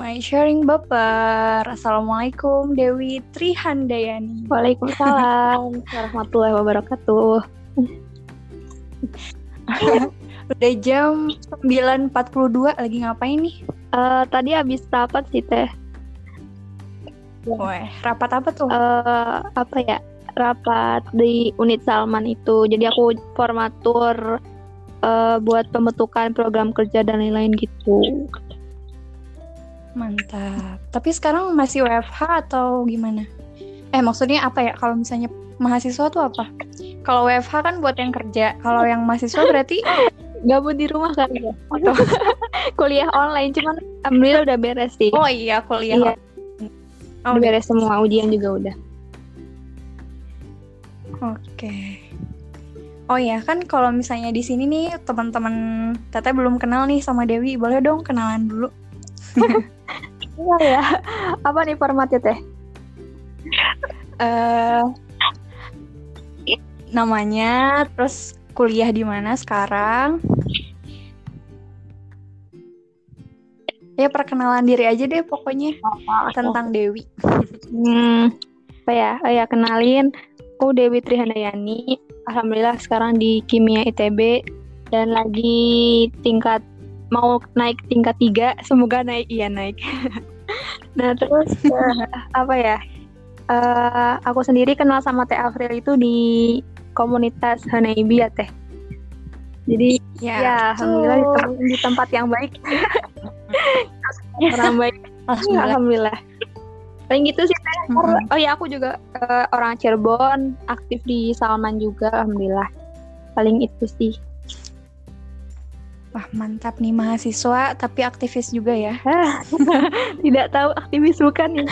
My Sharing Baper. Assalamualaikum Dewi Trihandayani. Waalaikumsalam warahmatullahi wabarakatuh. Udah jam 9.42 lagi ngapain nih? Uh, tadi habis rapat sih teh. Wah, rapat apa tuh? Uh, apa ya? Rapat di unit Salman itu. Jadi aku formatur uh, buat pembentukan program kerja dan lain-lain gitu. Mantap. Tapi sekarang masih WFH atau gimana? Eh maksudnya apa ya? Kalau misalnya mahasiswa tuh apa? Kalau WFH kan buat yang kerja. Kalau yang mahasiswa berarti gabut di rumah kan ya? Atau kuliah online cuman alhamdulillah udah beres sih. Oh iya, kuliah. Iya. Oh, udah beres semua, ujian juga udah. Oke. Oh ya kan kalau misalnya di sini nih teman-teman Teteh belum kenal nih sama Dewi, boleh dong kenalan dulu. Iya ya. Apa nih formatnya teh? Uh, namanya, terus kuliah di mana sekarang? Ya perkenalan diri aja deh pokoknya oh, tentang Dewi. Hmm, apa ya? Oh ya kenalin, aku Dewi Trihandayani. Alhamdulillah sekarang di Kimia ITB dan lagi tingkat mau naik tingkat tiga semoga naik iya naik. Nah terus uh, apa ya uh, aku sendiri kenal sama Teh Afril itu di komunitas Hanaibi ya Teh? Jadi ya, ya alhamdulillah di, tem di tempat yang baik. Orang baik. Alhamdulillah, alhamdulillah. paling gitu sih Teh. Mm -hmm. oh ya aku juga uh, orang Cirebon aktif di Salman juga alhamdulillah. Paling itu sih Wah mantap nih mahasiswa tapi aktivis juga ya. Tidak tahu aktivis bukan ya.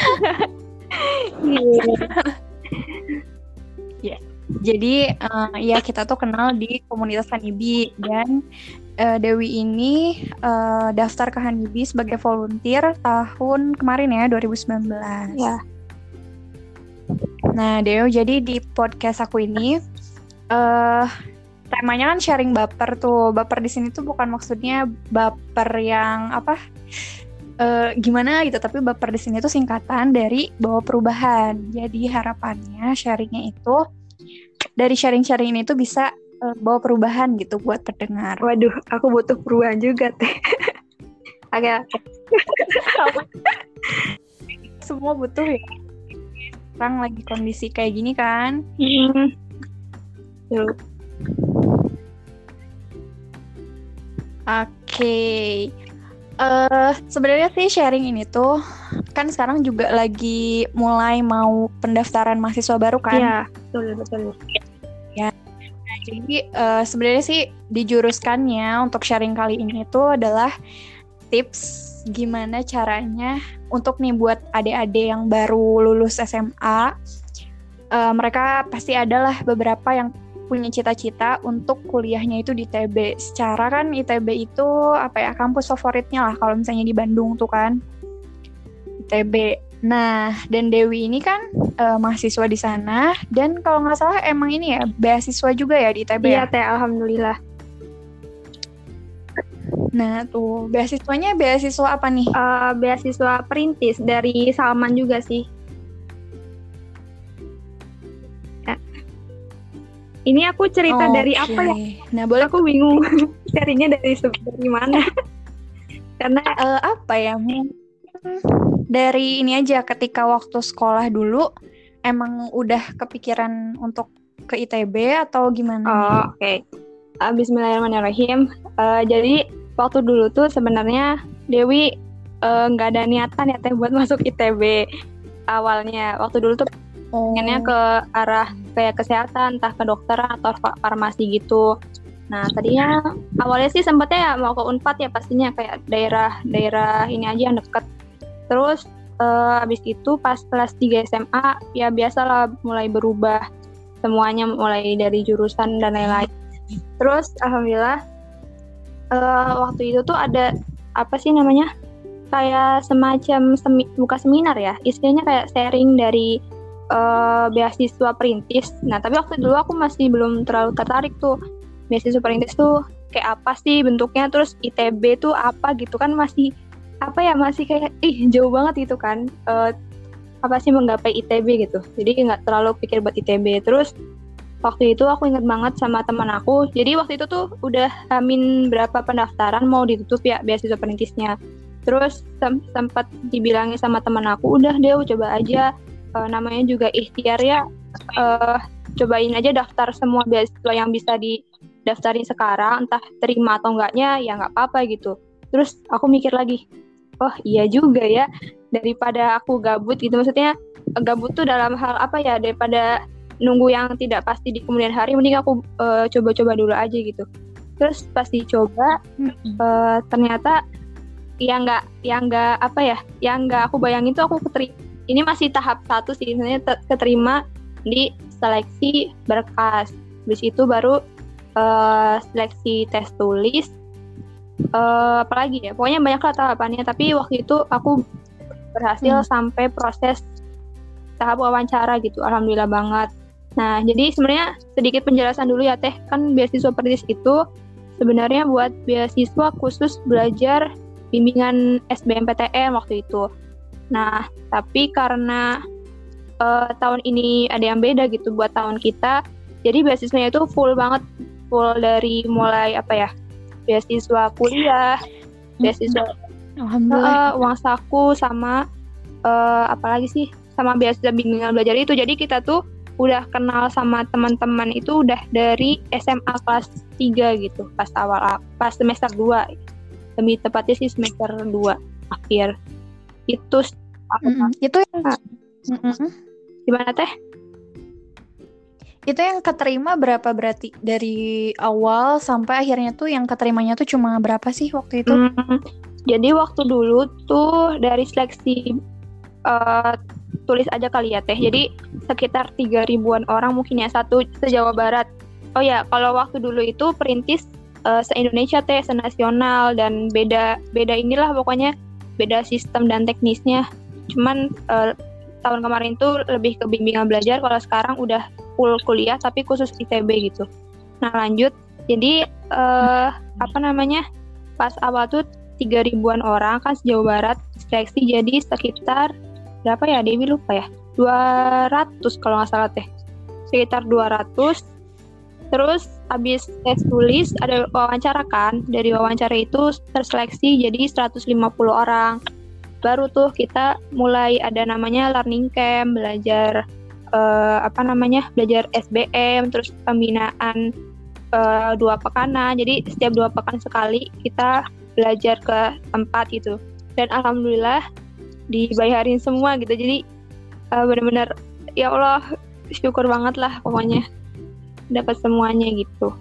ya. Jadi uh, ya kita tuh kenal di komunitas Hanibi dan uh, Dewi ini uh, daftar ke Hanibi sebagai volunteer tahun kemarin ya 2019. Ya. Nah Dewi jadi di podcast aku ini uh, temanya kan sharing baper tuh. Baper di sini tuh bukan maksudnya baper yang apa uh, gimana gitu, tapi baper di sini tuh singkatan dari bawa perubahan. Jadi harapannya sharingnya itu dari sharing-sharing ini tuh bisa uh, bawa perubahan gitu buat pendengar. Waduh, aku butuh perubahan juga teh. Agak semua butuh ya. Sekarang lagi kondisi kayak gini kan. Mm -hmm. Okay. Uh, eh, sebenarnya sih sharing ini tuh kan sekarang juga lagi mulai mau pendaftaran mahasiswa baru kan? Iya, betul betul. Ya. Nah, jadi uh, sebenarnya sih dijuruskannya untuk sharing kali ini tuh adalah tips gimana caranya untuk nih buat adik-adik yang baru lulus SMA. Uh, eh, mereka pasti adalah beberapa yang punya cita-cita untuk kuliahnya itu di ITB. Secara kan ITB itu apa ya kampus favoritnya lah kalau misalnya di Bandung tuh kan. ITB. Nah, dan Dewi ini kan uh, mahasiswa di sana dan kalau nggak salah emang ini ya beasiswa juga ya di ITB iya, ya. Teh, alhamdulillah. Nah, tuh beasiswanya beasiswa apa nih? Uh, beasiswa perintis dari Salman juga sih. Ini aku cerita oh, dari okay. apa ya? Nah, boleh aku bingung carinya dari dari mana. Karena uh, apa ya? Dari ini aja ketika waktu sekolah dulu emang udah kepikiran untuk ke ITB atau gimana? Oh, oke. Okay. Uh, Bismillahirrahmanirrahim. Uh, jadi waktu dulu tuh sebenarnya Dewi nggak uh, ada niatan ya teh buat masuk ITB awalnya. Waktu dulu tuh oh. ke arah kayak kesehatan entah ke dokter atau farmasi gitu. Nah tadinya awalnya sih sempatnya ya mau ke unpad ya pastinya kayak daerah-daerah ini aja yang deket. Terus uh, abis itu pas kelas 3 SMA ya biasalah mulai berubah. Semuanya mulai dari jurusan dan lain-lain. Terus alhamdulillah uh, waktu itu tuh ada apa sih namanya kayak semacam semi, buka seminar ya istilahnya kayak sharing dari uh, beasiswa perintis. Nah, tapi waktu dulu aku masih belum terlalu tertarik tuh. Beasiswa perintis tuh kayak apa sih bentuknya, terus ITB tuh apa gitu kan masih apa ya masih kayak ih jauh banget itu kan uh, apa sih menggapai ITB gitu jadi nggak terlalu pikir buat ITB terus waktu itu aku inget banget sama teman aku jadi waktu itu tuh udah hamin berapa pendaftaran mau ditutup ya beasiswa perintisnya terus sem sempat dibilangin sama teman aku udah deh coba aja uh, namanya juga ikhtiar ya. Uh, cobain aja daftar semua beasiswa yang bisa didaftarin sekarang. Entah terima atau enggaknya ya nggak apa-apa gitu. Terus aku mikir lagi oh iya juga ya. Daripada aku gabut gitu. Maksudnya gabut tuh dalam hal apa ya? Daripada nunggu yang tidak pasti di kemudian hari mending aku coba eh, coba-coba dulu aja gitu. Terus pasti coba uh, ternyata yang nggak yang nggak apa ya? Yang nggak aku bayangin tuh aku keteri ini masih tahap satu sih sebenarnya keterima di seleksi berkas. Habis itu baru uh, seleksi tes tulis. Uh, apalagi ya pokoknya banyak lah tahapannya. Tapi waktu itu aku berhasil hmm. sampai proses tahap wawancara gitu alhamdulillah banget. Nah jadi sebenarnya sedikit penjelasan dulu ya teh. Kan beasiswa perintis itu sebenarnya buat beasiswa khusus belajar bimbingan SBMPTN waktu itu nah tapi karena uh, tahun ini ada yang beda gitu buat tahun kita jadi beasiswanya itu full banget full dari mulai apa ya beasiswa kuliah, beasiswa uh, uang saku sama uh, apalagi sih sama beasiswa bimbingan belajar itu. Jadi kita tuh udah kenal sama teman-teman itu udah dari SMA kelas 3 gitu pas awal pas semester 2 lebih tepatnya sih semester 2 akhir itu mm -hmm. itu yang mm -hmm. gimana teh itu yang keterima berapa berarti dari awal sampai akhirnya tuh yang keterimanya tuh cuma berapa sih waktu itu? Hmm, jadi waktu dulu tuh dari seleksi uh, tulis aja kali ya teh. Jadi sekitar tiga ribuan orang mungkin ya satu se Jawa Barat. Oh ya kalau waktu dulu itu perintis uh, se Indonesia teh se nasional dan beda beda inilah pokoknya beda sistem dan teknisnya. Cuman uh, tahun kemarin tuh lebih ke bimbingan belajar. Kalau sekarang udah full kuliah tapi khusus ITB gitu. Nah lanjut, jadi uh, apa namanya pas awal tuh tiga ribuan orang kan sejauh barat seleksi jadi sekitar berapa ya Dewi lupa ya 200 kalau nggak salah teh sekitar 200 terus habis tes tulis ada wawancara kan? Dari wawancara itu terseleksi jadi 150 orang. Baru tuh kita mulai ada namanya learning camp belajar uh, apa namanya? Belajar SBM terus pembinaan uh, dua pekanan. Jadi setiap dua pekan sekali kita belajar ke tempat gitu. Dan alhamdulillah dibayarin semua gitu. Jadi uh, benar-benar ya Allah syukur banget lah pokoknya dapat semuanya gitu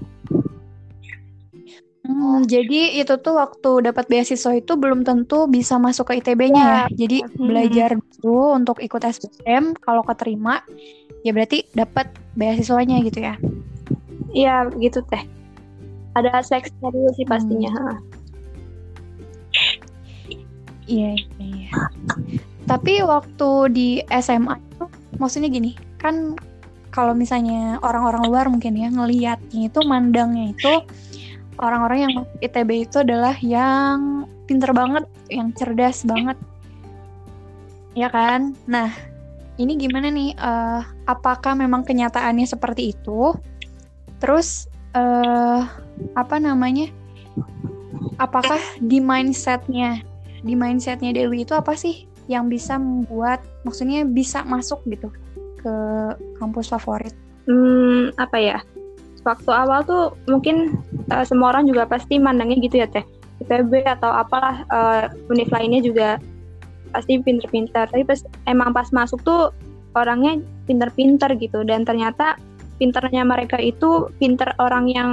Hmm, jadi itu tuh waktu dapat beasiswa itu belum tentu bisa masuk ke ITB-nya ya. ya. Jadi hmm. belajar dulu untuk ikut SBM, kalau keterima ya berarti dapat beasiswanya gitu ya. Iya, gitu teh. Ada seleksinya dulu sih pastinya. Hmm. Iya, iya, iya. Tapi waktu di SMA itu maksudnya gini, kan kalau misalnya orang-orang luar mungkin ya ngelihatnya itu mandangnya itu orang-orang yang ITB itu adalah yang pinter banget, yang cerdas banget. Ya kan? Nah, ini gimana nih? Uh, apakah memang kenyataannya seperti itu? Terus uh, apa namanya? Apakah di mindsetnya, di mindsetnya Dewi itu apa sih yang bisa membuat, maksudnya bisa masuk gitu ke kampus favorit? Hmm, apa ya? waktu awal tuh mungkin uh, semua orang juga pasti mandangnya gitu ya teh. ITB atau apalah uh, univ lainnya juga pasti pinter-pinter. Tapi pas emang pas masuk tuh orangnya pinter-pinter gitu. Dan ternyata pinternya mereka itu pinter orang yang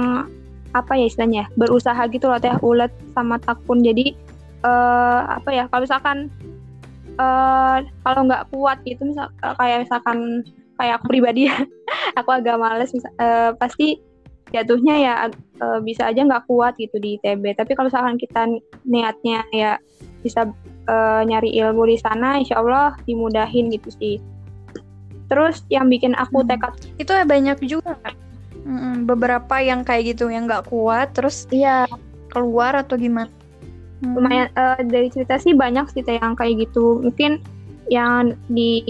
apa ya istilahnya berusaha gitu loh teh. Ulet sama takun jadi uh, apa ya kalau misalkan uh, kalau nggak kuat gitu misal kayak misalkan kayak aku pribadi ya aku agak males uh, pasti jatuhnya ya uh, bisa aja nggak kuat gitu di ITB tapi kalau misalkan kita niatnya ya bisa uh, nyari ilmu di sana insya Allah dimudahin gitu sih. Terus yang bikin aku hmm. tekad itu banyak juga. Beberapa yang kayak gitu yang nggak kuat terus iya. keluar atau gimana hmm. lumayan uh, dari cerita sih banyak sih yang kayak gitu. Mungkin yang di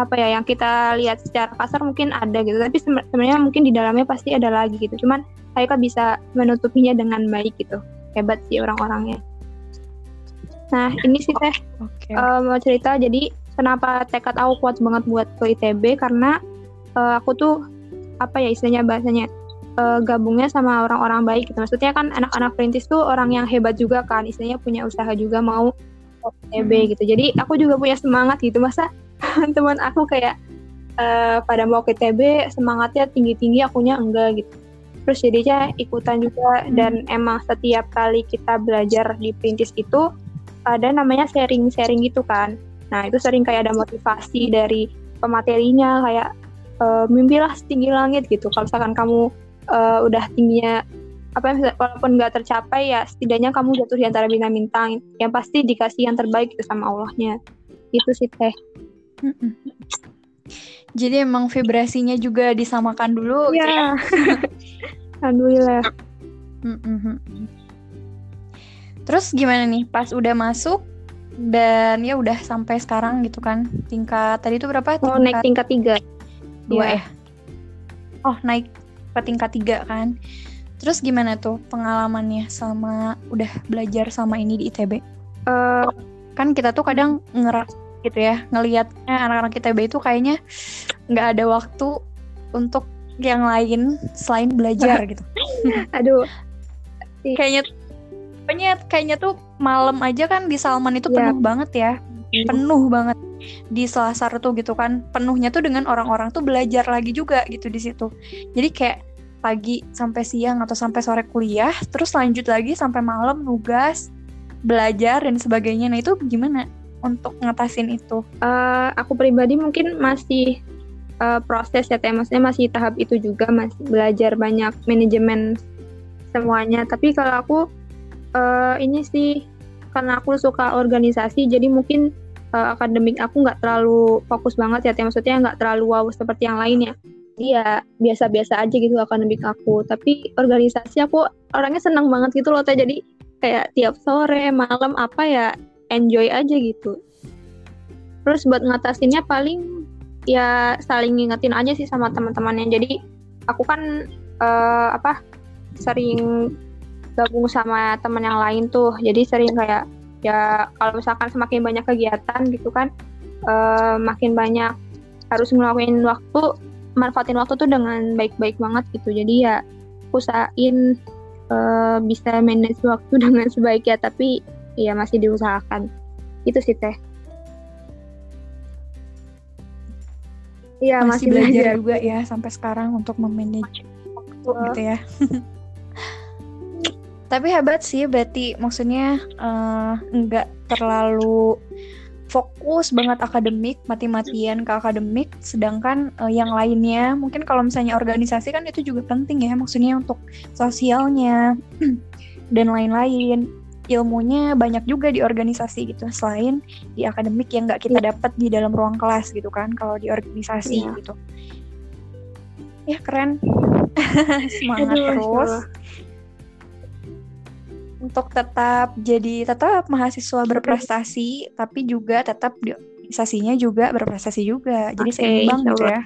apa ya yang kita lihat secara kasar mungkin ada gitu. Tapi sebenarnya mungkin di dalamnya pasti ada lagi gitu. Cuman Haika bisa menutupinya dengan baik gitu. Hebat sih orang-orangnya. Nah ini sih teh. Okay. uh, mau cerita jadi kenapa tekad aku kuat banget buat ke ITB karena uh, aku tuh apa ya istilahnya bahasanya uh, gabungnya sama orang-orang baik gitu. Maksudnya kan anak-anak perintis tuh orang yang hebat juga kan, istilahnya punya usaha juga mau TB hmm. gitu. Jadi aku juga punya semangat gitu. Masa teman aku kayak uh, pada mau ke TB semangatnya tinggi-tinggi, akunya enggak gitu. Terus jadinya ikutan juga hmm. dan emang setiap kali kita belajar di perintis itu ada namanya sharing-sharing gitu kan. Nah itu sering kayak ada motivasi dari pematerinya kayak e, mimpilah setinggi langit gitu. Kalau misalkan kamu uh, udah tingginya apa ya, walaupun nggak tercapai ya setidaknya kamu jatuh di antara bintang-bintang yang pasti dikasih yang terbaik itu sama Allahnya. Itu sih teh. Jadi emang vibrasinya juga disamakan dulu ya. gitu ya? Alhamdulillah. Terus gimana nih? Pas udah masuk dan ya udah sampai sekarang gitu kan? Tingkat tadi itu berapa? Tingkat... oh naik tingkat tiga. dua ya, ya? oh naik tingkat tiga kan. Terus gimana tuh pengalamannya sama udah belajar sama ini di ITB? Uh, eh, kan kita tuh kadang ngerak gitu ya ngelihatnya anak-anak ITB itu kayaknya nggak ada waktu untuk yang lain selain belajar gitu. Aduh. kayaknya kayaknya kayaknya tuh malam aja kan di Salman itu yeah. penuh banget ya. Iya. Penuh banget di Selasar tuh gitu kan. Penuhnya tuh dengan orang-orang tuh belajar lagi juga gitu di situ. Jadi kayak pagi sampai siang atau sampai sore kuliah terus lanjut lagi sampai malam nugas belajar dan sebagainya. Nah itu gimana untuk ngatasin itu? Uh, aku pribadi mungkin masih uh, proses ya teh. Maksudnya masih tahap itu juga masih belajar banyak manajemen semuanya. Tapi kalau aku uh, ini sih karena aku suka organisasi jadi mungkin uh, akademik aku nggak terlalu fokus banget ya, maksudnya nggak terlalu wow seperti yang lainnya. Iya biasa-biasa aja gitu akademik aku, tapi organisasi aku orangnya senang banget gitu loh teh. Jadi kayak tiap sore, malam apa ya enjoy aja gitu. Terus buat ngatasinnya paling ya saling ngingetin aja sih sama teman-temannya. Jadi aku kan uh, apa sering gabung sama teman yang lain tuh. Jadi sering kayak ya kalau misalkan semakin banyak kegiatan gitu kan uh, makin banyak harus ngelakuin waktu manfaatin waktu tuh dengan baik-baik banget gitu. Jadi ya usahain uh, bisa manage waktu dengan sebaik ya tapi ya masih diusahakan. Itu sih teh. Iya masih, masih belajar, belajar. juga ya sampai sekarang untuk memanage waktu gitu ya. Tapi hebat sih berarti maksudnya uh, nggak terlalu fokus banget akademik, mati-matian ke akademik, sedangkan uh, yang lainnya mungkin kalau misalnya organisasi kan itu juga penting ya, maksudnya untuk sosialnya dan lain-lain. Ilmunya banyak juga di organisasi gitu, selain di akademik yang nggak kita iya. dapat di dalam ruang kelas gitu kan, kalau di organisasi ya. gitu. Ya keren, semangat Aduh, terus untuk tetap jadi tetap mahasiswa berprestasi tapi juga tetap di organisasinya juga berprestasi juga. Jadi okay, seimbang gitu ya.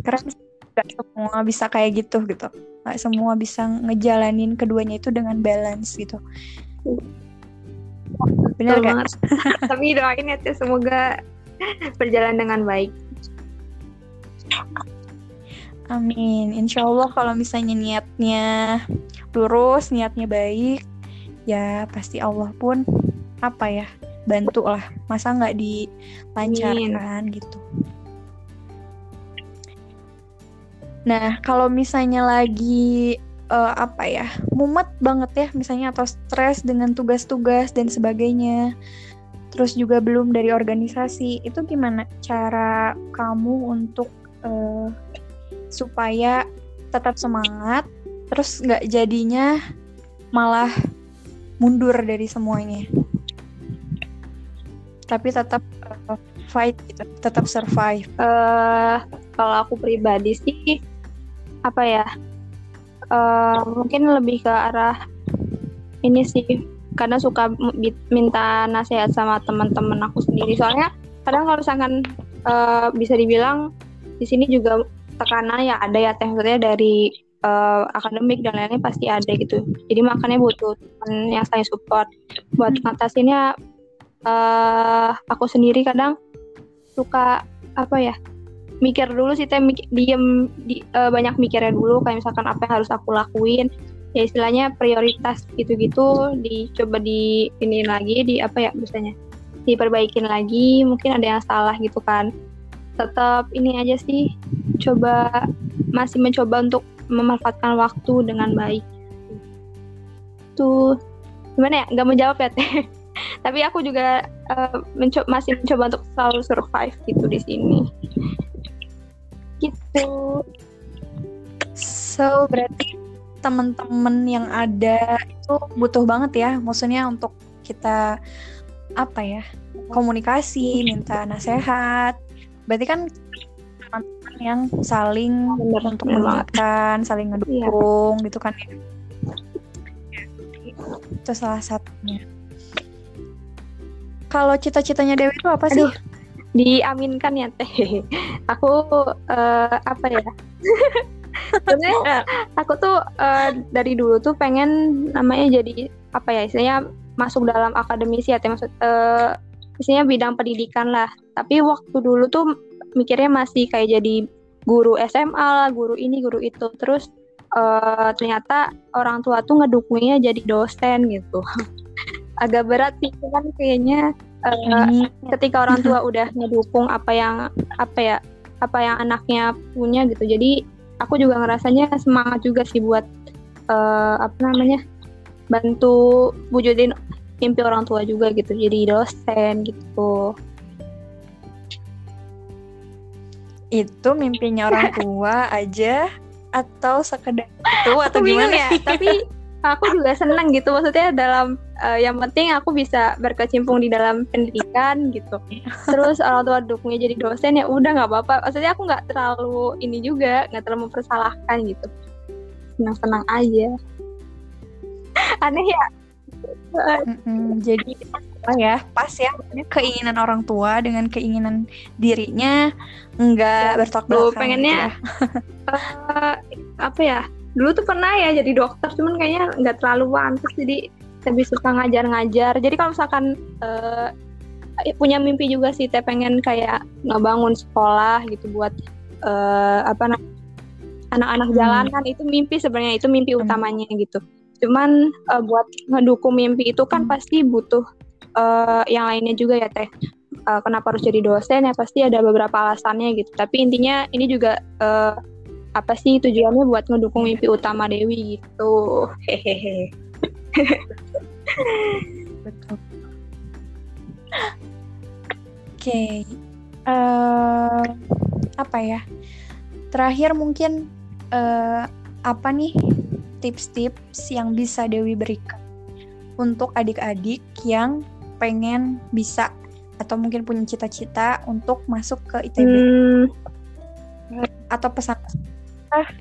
Karena gak semua bisa kayak gitu gitu. Gak semua bisa ngejalanin keduanya itu dengan balance gitu. Benar gak? tapi doain ya semoga berjalan dengan baik. Amin. Insya Allah kalau misalnya niatnya lurus, niatnya baik, ya pasti Allah pun apa ya bantu lah. Masa nggak dilancarkan Amin. gitu. Nah, kalau misalnya lagi uh, apa ya, mumet banget ya, misalnya atau stres dengan tugas-tugas dan sebagainya, terus juga belum dari organisasi, itu gimana cara kamu untuk uh, supaya tetap semangat terus nggak jadinya malah mundur dari semuanya. Tapi tetap uh, fight gitu, tetap survive. Uh, kalau aku pribadi sih apa ya uh, mungkin lebih ke arah ini sih kadang suka minta nasihat sama teman-teman aku sendiri. Soalnya kadang kalau misalkan uh, bisa dibilang di sini juga tekanan ya ada ya maksudnya dari uh, akademik dan lain-lain pasti ada gitu. Jadi makanya butuh teman yang saling support. Buat hmm. ngatasinnya uh, aku sendiri kadang suka apa ya mikir dulu sih teh diem di, uh, banyak mikirnya dulu. Kayak misalkan apa yang harus aku lakuin. Ya istilahnya prioritas gitu-gitu dicoba di ini lagi di apa ya misalnya diperbaikin lagi. Mungkin ada yang salah gitu kan. Tetap ini aja sih coba masih mencoba untuk memanfaatkan waktu dengan baik. Tuh gimana ya? Nggak menjawab ya teh. Tapi aku juga uh, menco masih mencoba untuk selalu survive gitu di sini. Gitu. So berarti teman-teman yang ada itu butuh banget ya maksudnya untuk kita apa ya komunikasi minta nasihat. Berarti kan yang saling Bener, untuk menguatkan saling ngedukung iya. gitu kan ya. Itu salah satunya. Kalau cita-citanya Dewi itu apa sih? Diaminkan ya teh. Aku uh, apa ya? Sebenarnya aku tuh uh, dari dulu tuh pengen namanya jadi apa ya istilahnya masuk dalam akademisi ya maksud uh, istilahnya bidang pendidikan lah. Tapi waktu dulu tuh mikirnya masih kayak jadi guru SMA lah guru ini guru itu. Terus uh, ternyata orang tua tuh ngedukungnya jadi dosen gitu. Agak berat sih kan kayaknya uh, ketika orang tua udah ngedukung apa yang apa ya apa yang anaknya punya gitu. Jadi aku juga ngerasanya semangat juga sih buat uh, apa namanya bantu wujudin mimpi orang tua juga gitu. Jadi dosen gitu itu mimpinya orang tua aja atau sekedar itu atau gimana ya tapi aku juga senang gitu maksudnya dalam uh, yang penting aku bisa berkecimpung di dalam pendidikan gitu. Terus orang tua dukungnya jadi dosen ya udah nggak apa-apa. Maksudnya aku nggak terlalu ini juga nggak terlalu mempersalahkan gitu. Senang-senang aja. Aneh ya? Mm jadi apa ya pas ya keinginan orang tua dengan keinginan dirinya enggak ya, bertolak belakang pengennya ya. uh, apa ya dulu tuh pernah ya jadi dokter cuman kayaknya nggak terlalu pantas jadi lebih suka ngajar-ngajar jadi kalau misalkan uh, punya mimpi juga sih teh pengen kayak ngebangun sekolah gitu buat uh, apa anak-anak hmm. jalanan itu mimpi sebenarnya itu mimpi hmm. utamanya gitu cuman uh, buat ngedukung mimpi itu kan hmm. pasti butuh uh, yang lainnya juga ya teh. Uh, kenapa harus jadi dosen ya? Pasti ada beberapa alasannya gitu. Tapi intinya ini juga uh, apa sih tujuannya buat ngedukung mimpi utama Dewi gitu. Hehehe. Oke uh, apa ya? Terakhir mungkin uh, apa nih tips-tips yang bisa Dewi berikan untuk adik-adik yang pengen bisa atau mungkin punya cita-cita untuk masuk ke ITB hmm. atau pesan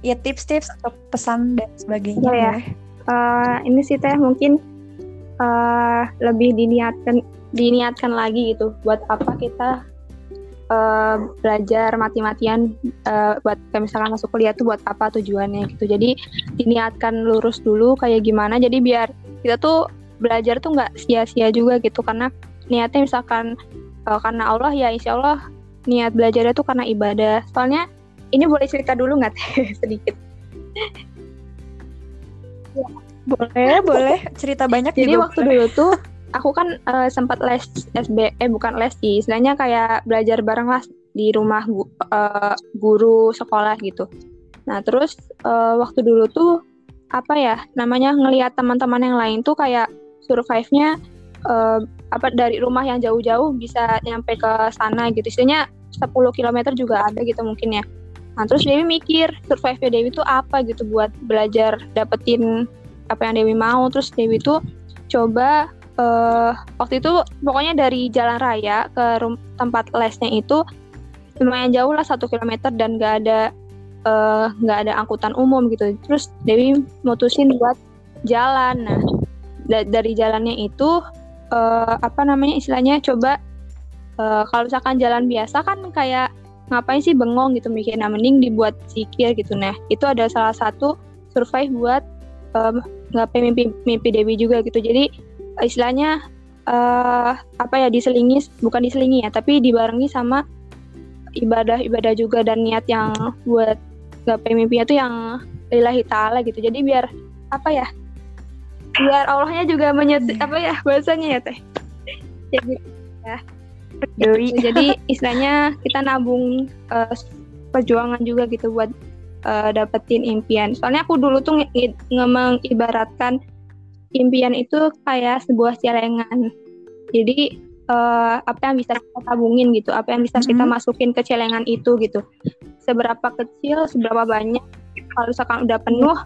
ya tips-tips atau pesan dan sebagainya ya. ya. Uh, ini sih teh mungkin uh, lebih diniatkan diniatkan lagi gitu buat apa kita uh, belajar mati-matian uh, buat kayak misalkan masuk kuliah tuh buat apa tujuannya gitu jadi diniatkan lurus dulu kayak gimana jadi biar kita tuh belajar tuh nggak sia-sia juga gitu karena niatnya misalkan uh, karena Allah ya insya Allah niat belajarnya tuh karena ibadah soalnya ini boleh cerita dulu nggak sedikit? Boleh, boleh cerita banyak. Jadi waktu boleh. dulu tuh aku kan uh, sempat les SB, eh bukan les sih, istilahnya kayak belajar bareng lah di rumah gu, uh, guru sekolah gitu. Nah terus uh, waktu dulu tuh apa ya namanya ngelihat teman-teman yang lain tuh kayak survive-nya uh, apa dari rumah yang jauh-jauh bisa nyampe ke sana gitu. Istilahnya 10 km juga ada gitu mungkin ya. Nah terus Dewi mikir survive Dewi itu apa gitu buat belajar dapetin apa yang Dewi mau. Terus Dewi tuh coba uh, waktu itu pokoknya dari jalan raya ke tempat lesnya itu lumayan jauh lah satu kilometer dan gak ada eh, nggak uh, ada angkutan umum gitu. Terus Dewi mutusin buat jalan. Nah da dari jalannya itu uh, apa namanya istilahnya coba uh, kalau misalkan jalan biasa kan kayak ngapain sih bengong gitu mikir nah mending dibuat zikir gitu. Nah itu ada salah satu survive buat um, mimpi mimpi Dewi juga gitu. Jadi istilahnya uh, apa ya diselingi bukan diselingi ya tapi dibarengi sama ibadah-ibadah juga dan niat yang buat gapai mimpinya tuh yang lillahi ta'ala gitu. Jadi biar apa ya biar Allahnya juga menyet apa ya bahasanya ya teh? Jadi ya. Jadi, jadi istilahnya kita nabung uh, perjuangan juga gitu buat uh, dapetin impian. Soalnya aku dulu tuh nge ibaratkan impian itu kayak sebuah celengan. Jadi uh, apa yang bisa kita tabungin gitu apa yang bisa kita mm-hmm. masukin ke celengan itu gitu. Seberapa kecil seberapa banyak kalau misalkan udah penuh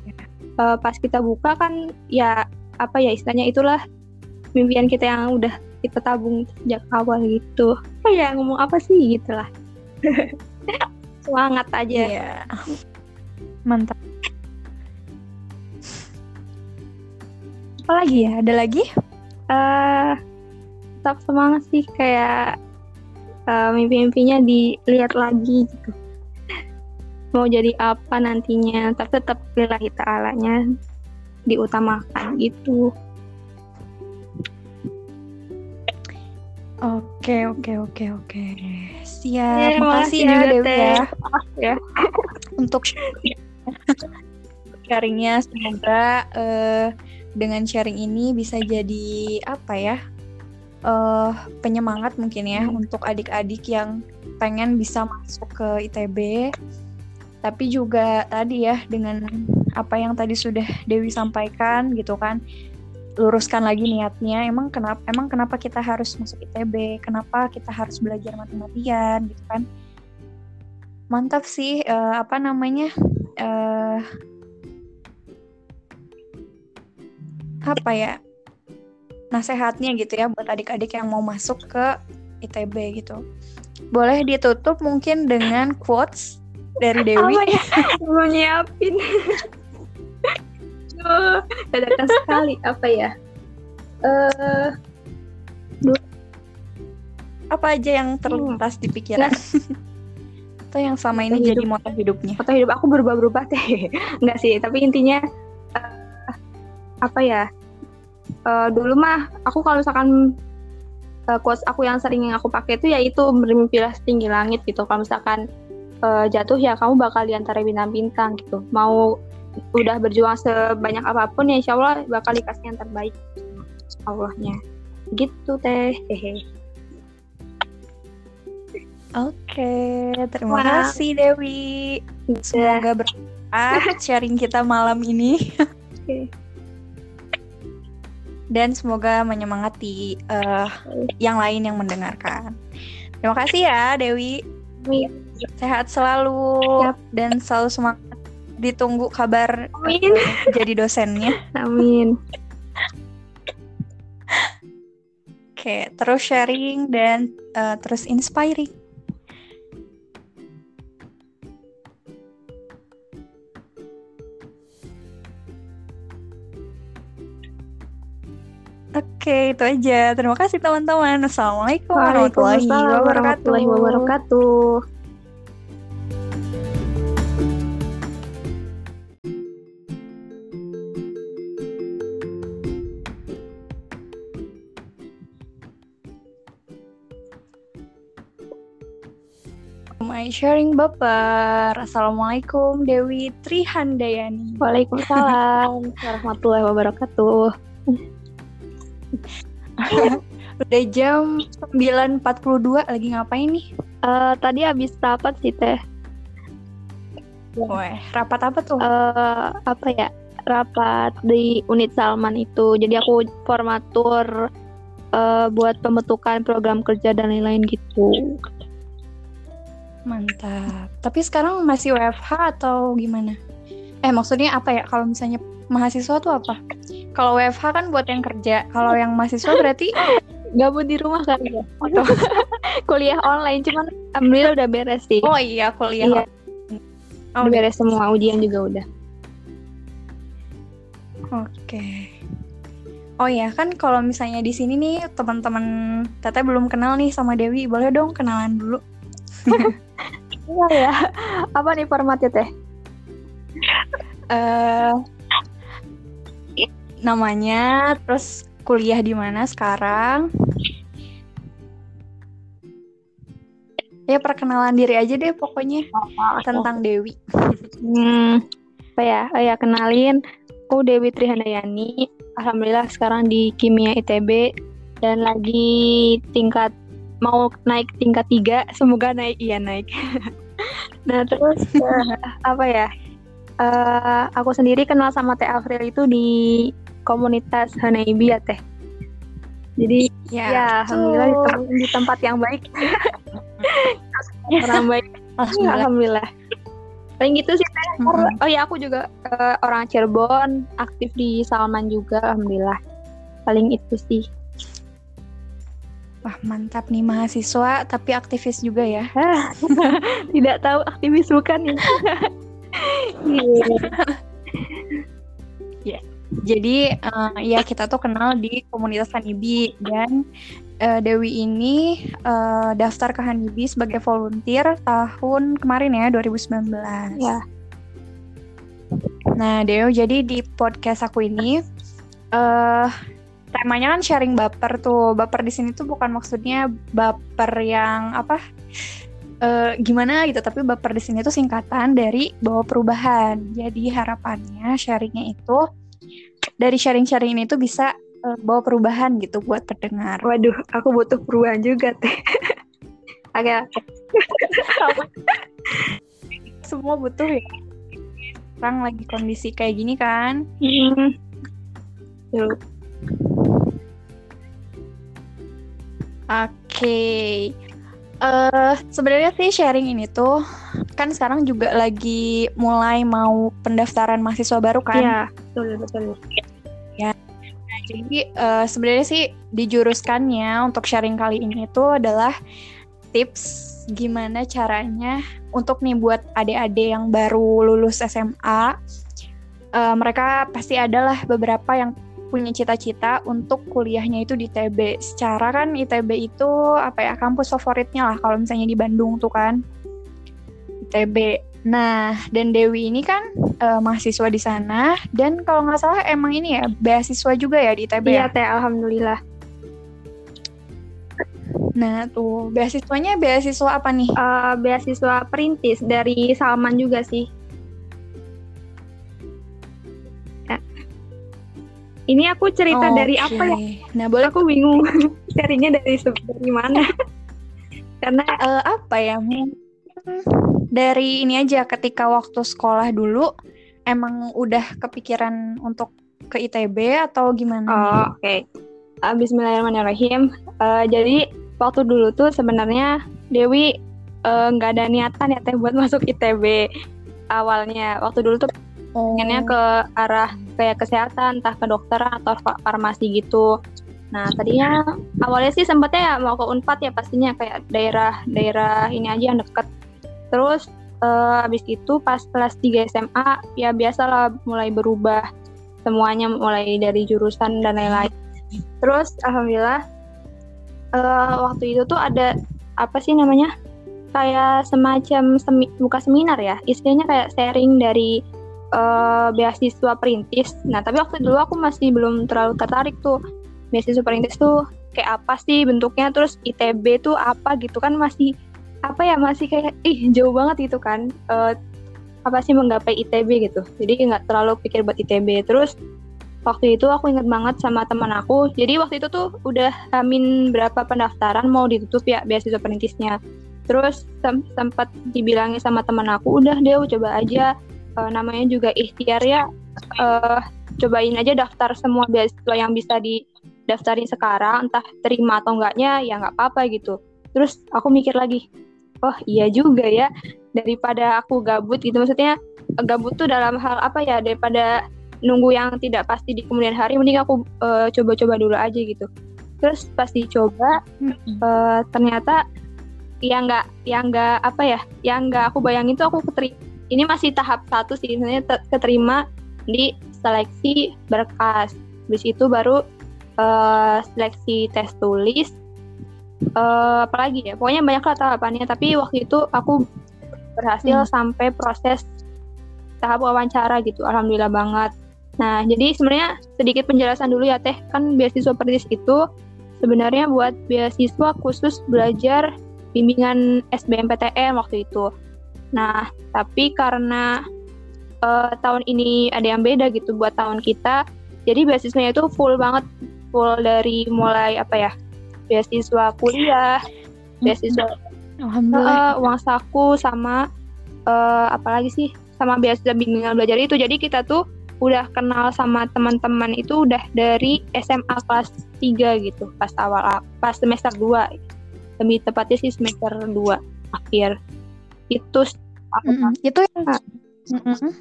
uh, pas kita buka kan ya apa ya istilahnya itulah mimpian kita yang udah kita tabung sejak awal gitu. Apa ya ngomong apa sih gitulah. Semangat aja. Yeah. mantap. Apa lagi ya? Ada lagi? Uh, tetap semangat sih kayak uh, mimpi-mimpinya dilihat lagi gitu. Mau jadi apa nantinya? Tapi tetap lillahi ta'alanya diutamakan gitu Oke oke oke oke siap. Terima kasih juga Dewi ya. ya. Untuk sharingnya semoga uh, dengan sharing ini bisa jadi apa ya uh, penyemangat mungkin ya hmm. untuk adik-adik yang pengen bisa masuk ke ITB. Tapi juga tadi ya dengan apa yang tadi sudah Dewi sampaikan gitu kan, luruskan lagi niatnya. Emang kenapa emang kenapa kita harus masuk ITB? Kenapa kita harus belajar matematikan gitu kan? Mantap sih uh, apa namanya? Uh, apa ya nasehatnya gitu ya buat adik-adik yang mau masuk ke ITB gitu. Boleh ditutup mungkin dengan quotes dari Dewi. Ya? Belum nyiapin. oh, dadakan sekali. Apa ya? Uh, apa aja yang terlintas di pikiran? Atau yang sama ini hidup. jadi moto hidupnya? Moto hidup aku berubah-berubah teh. Enggak sih, tapi intinya uh, apa ya? uh, dulu mah aku kalau misalkan uh, quotes aku yang sering yang aku pakai itu yaitu bermimpilah setinggi langit gitu kalau misalkan uh, jatuh ya kamu bakal di antara bintang-bintang gitu mau udah berjuang sebanyak apa pun ya insya Allah bakal dikasih yang terbaik Allahnya gitu teh hehe Oke, terima Wah. kasih Dewi. Semoga bermanfaat sharing kita malam ini. Oke dan semoga menyemangati uh, yang lain yang mendengarkan. Terima kasih ya Dewi. Sehat selalu Siap. dan selalu semangat. Ditunggu kabar Amin. jadi dosennya. Amin. Oke, terus sharing dan uh, terus inspiring. Oke, itu aja. Terima kasih teman-teman. Assalamualaikum warahmatullahi wabarakatuh. My sharing baper. Assalamualaikum Dewi Trihandayani. Waalaikumsalam warahmatullahi wabarakatuh. Udah jam 9.42 lagi ngapain nih? Uh, tadi habis rapat sih teh. Wah, rapat apa tuh? Uh, apa ya? Rapat di unit Salman itu. Jadi aku formatur uh, buat pembentukan program kerja dan lain-lain gitu. Mantap. Tapi sekarang masih WFH atau gimana? Eh maksudnya apa ya kalau misalnya mahasiswa tuh apa? Kalau WFH kan buat yang kerja. Kalau yang mahasiswa berarti gabut di rumah kan ya? Atau kuliah online cuman alhamdulillah udah beres sih. Oh iya, kuliah. Iya. Oh, udah beres semua ujian juga udah. Oke. Oh ya, kan kalau misalnya di sini nih teman-teman Teteh belum kenal nih sama Dewi, boleh dong kenalan dulu. Iya ya. Apa nih formatnya teh? Eh namanya, terus kuliah di mana sekarang? Ya perkenalan diri aja deh pokoknya tentang Dewi. Hmm, apa ya? Oh ya, kenalin. Aku Dewi Trihandayani. Alhamdulillah sekarang di Kimia ITB dan lagi tingkat mau naik tingkat tiga. Semoga naik, iya naik. nah terus eh, apa ya? Eh, aku sendiri kenal sama Teh Afril itu di komunitas Hanaibi ya Teh. Jadi ya, betul. alhamdulillah di, tem- di tempat yang baik. Orang baik. Alhamdulillah. Alhamdulillah. Paling gitu sih Teh. Mm-mm. Oh ya aku juga eh, orang Cirebon, aktif di Salman juga, alhamdulillah. Paling itu sih. Wah mantap nih mahasiswa tapi aktivis juga ya. Tidak tahu aktivis bukan ya. Iya. Jadi eh, ya kita tuh kenal di komunitas Hanibi dan eh, Dewi ini eh, daftar ke Hanibi sebagai volunteer tahun kemarin ya 2019. Ya. Nah Dewi jadi di podcast aku ini eh temanya kan sharing baper tuh. Baper di sini tuh bukan maksudnya baper yang apa eh, gimana gitu, tapi baper di sini tuh singkatan dari bawa perubahan. Jadi harapannya sharingnya itu dari sharing-sharing ini tuh bisa eh, bawa perubahan gitu buat pendengar. Waduh, aku butuh perubahan juga teh. Agak Semua butuh ya. Sekarang lagi kondisi kayak gini kan. Hmm. Tuh. Oke. Eh sebenarnya sih sharing ini tuh kan sekarang juga lagi mulai mau pendaftaran mahasiswa baru kan. Iya, betul betul. Nah, jadi eh, sebenarnya sih dijuruskannya untuk sharing kali ini tuh adalah tips gimana caranya untuk nih buat adik-adik yang baru lulus SMA. eh, mereka pasti adalah beberapa yang punya cita-cita untuk kuliahnya itu di ITB. Secara kan ITB itu apa ya kampus favoritnya lah kalau misalnya di Bandung tuh kan. ITB. Nah, dan Dewi ini kan eh, mahasiswa di sana dan kalau nggak salah emang ini ya beasiswa juga ya di ITB Iya ya. teh, alhamdulillah. Nah, tuh beasiswanya beasiswa apa nih? Eh, beasiswa perintis dari Salman juga sih. Ini aku cerita dari apa ya? Nah, boleh Aku bingung carinya dari dari mana. Karena eh, apa ya? Dari ini aja ketika waktu sekolah dulu emang udah kepikiran untuk ke ITB atau gimana? Oh, oke. Ah, Bismillahirrahmanirrahim. Eh, jadi waktu dulu tuh sebenarnya Dewi eh, nggak ada niatan ya teh buat masuk ITB awalnya. Waktu dulu tuh Oh. ke arah kayak kesehatan, entah ke dokteran atau fa- farmasi gitu. Nah tadinya awalnya sih sempetnya ya mau ke Unpad ya pastinya kayak daerah-daerah ini aja yang deket. Terus eh, habis itu pas kelas 3 SMA ya biasalah mulai berubah semuanya mulai dari jurusan dan lain-lain. Terus alhamdulillah eh, waktu itu tuh ada apa sih namanya kayak semacam semi, buka seminar ya istilahnya kayak sharing dari eh, beasiswa perintis. Nah tapi waktu dulu aku masih belum terlalu tertarik tuh beasiswa perintis tuh kayak apa sih bentuknya terus ITB tuh apa gitu kan masih apa ya masih kayak ih jauh banget gitu kan Eh, apa sih menggapai ITB gitu. Jadi nggak terlalu pikir buat ITB terus waktu itu aku inget banget sama teman aku. Jadi waktu itu tuh udah hamin berapa pendaftaran mau ditutup ya beasiswa perintisnya. Terus sem- sempat dibilangin sama teman aku udah deh coba aja Eh, namanya juga ikhtiar ya. Eh, cobain aja daftar semua beasiswa yang bisa didaftarin sekarang entah terima atau enggaknya ya nggak apa-apa gitu. Terus aku mikir lagi oh iya juga ya daripada aku gabut gitu. Maksudnya eh, gabut tuh dalam hal apa ya daripada nunggu yang tidak pasti di kemudian hari mending aku coba-coba dulu aja gitu. Terus pas dicoba Mm-mm. eh, ternyata yang nggak yang nggak apa ya yang nggak aku bayangin tuh aku keteri ini masih tahap satu sih sebenarnya te- keterima di seleksi berkas. Habis itu baru uh, seleksi tes tulis. Uh, apalagi ya pokoknya banyak lah tahapannya. Tapi waktu itu aku berhasil hmm. sampai proses tahap wawancara gitu alhamdulillah banget. Nah jadi sebenarnya sedikit penjelasan dulu ya teh. Kan beasiswa perintis itu sebenarnya buat beasiswa khusus belajar bimbingan SBMPTN waktu itu nah tapi karena uh, tahun ini ada yang beda gitu buat tahun kita jadi beasiswanya itu full banget full dari mulai apa ya beasiswa kuliah beasiswa uh, uang saku sama uh, apalagi sih sama beasiswa bimbingan belajar itu. Jadi kita tuh udah kenal sama teman-teman itu udah dari SMA kelas 3 gitu pas awal pas semester 2 lebih tepatnya sih semester 2 akhir itu mm -hmm. itu yang mm -hmm.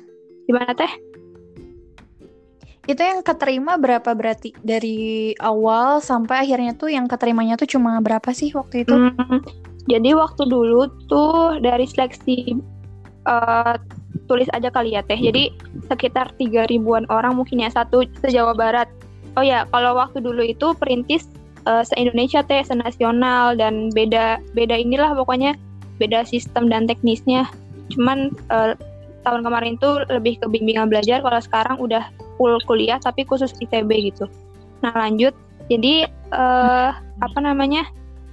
gimana teh itu yang keterima berapa berarti dari awal sampai akhirnya tuh yang keterimanya tuh cuma berapa sih waktu itu? Hmm, jadi waktu dulu tuh dari seleksi uh, tulis aja kali ya teh. Jadi sekitar tiga ribuan orang mungkin ya satu se Jawa Barat. Oh ya kalau waktu dulu itu perintis uh, se Indonesia teh se nasional dan beda beda inilah pokoknya beda sistem dan teknisnya. Cuman uh, tahun kemarin tuh lebih ke bimbingan belajar. Kalau sekarang udah full kuliah tapi khusus ITB gitu. Nah lanjut, jadi uh, apa namanya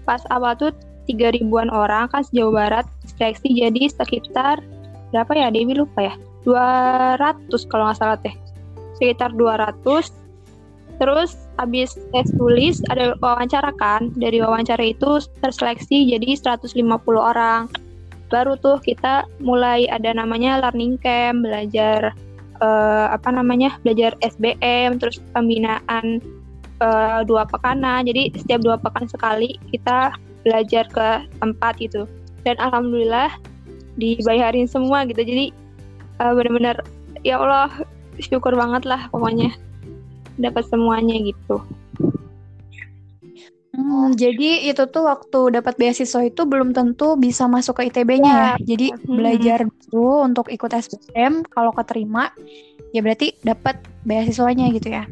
pas awal tuh tiga ribuan orang kan sejauh barat seleksi jadi sekitar berapa ya Dewi lupa ya 200 kalau nggak salah teh sekitar 200 terus habis tes tulis ada wawancara kan? Dari wawancara itu terseleksi jadi 150 orang. Baru tuh kita mulai ada namanya learning camp belajar uh, apa namanya? Belajar SBM terus pembinaan uh, dua pekanan. Jadi setiap dua pekan sekali kita belajar ke tempat gitu. Dan alhamdulillah dibayarin semua gitu. Jadi uh, benar-benar ya Allah syukur banget lah pokoknya dapat semuanya gitu Hmm, jadi itu tuh waktu dapat beasiswa itu belum tentu bisa masuk ke ITB-nya ya. ya. Jadi hmm. belajar dulu untuk ikut SBM, kalau keterima ya berarti dapat beasiswanya gitu ya.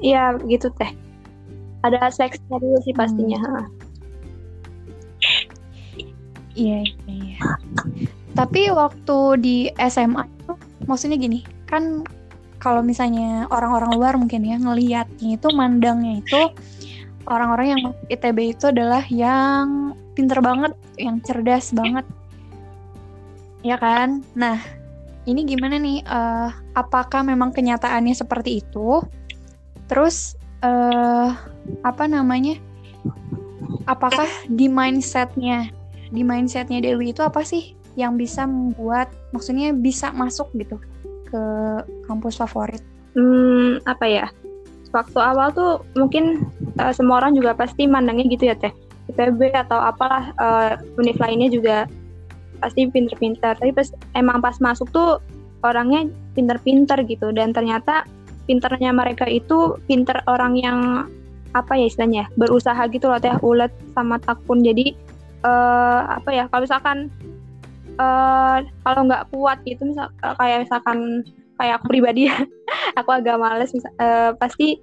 Iya, gitu teh. Ada seleksinya dulu sih pastinya. Hmm. Iya, iya, iya. Tapi waktu di SMA itu maksudnya gini, kan kalau misalnya orang-orang luar mungkin ya ngelihatnya itu mandangnya itu orang-orang yang ITB itu adalah yang pinter banget, yang cerdas banget. Ya kan? Nah, ini gimana nih? Uh, apakah memang kenyataannya seperti itu? Terus, uh, apa namanya? Apakah di mindsetnya, di mindsetnya Dewi itu apa sih yang bisa membuat, maksudnya bisa masuk gitu ke kampus favorit? Hmm, apa ya? waktu awal tuh mungkin uh, semua orang juga pasti mandangnya gitu ya teh. IPB atau apalah uh, univ lainnya juga pasti pinter-pinter. Tapi pas emang pas masuk tuh orangnya pinter-pinter gitu. Dan ternyata pinternya mereka itu pinter orang yang apa ya istilahnya berusaha gitu loh teh. Ulet sama takun jadi uh, apa ya kalau misalkan uh, kalau nggak kuat gitu misal kayak misalkan kayak aku pribadi ya aku agak males uh, pasti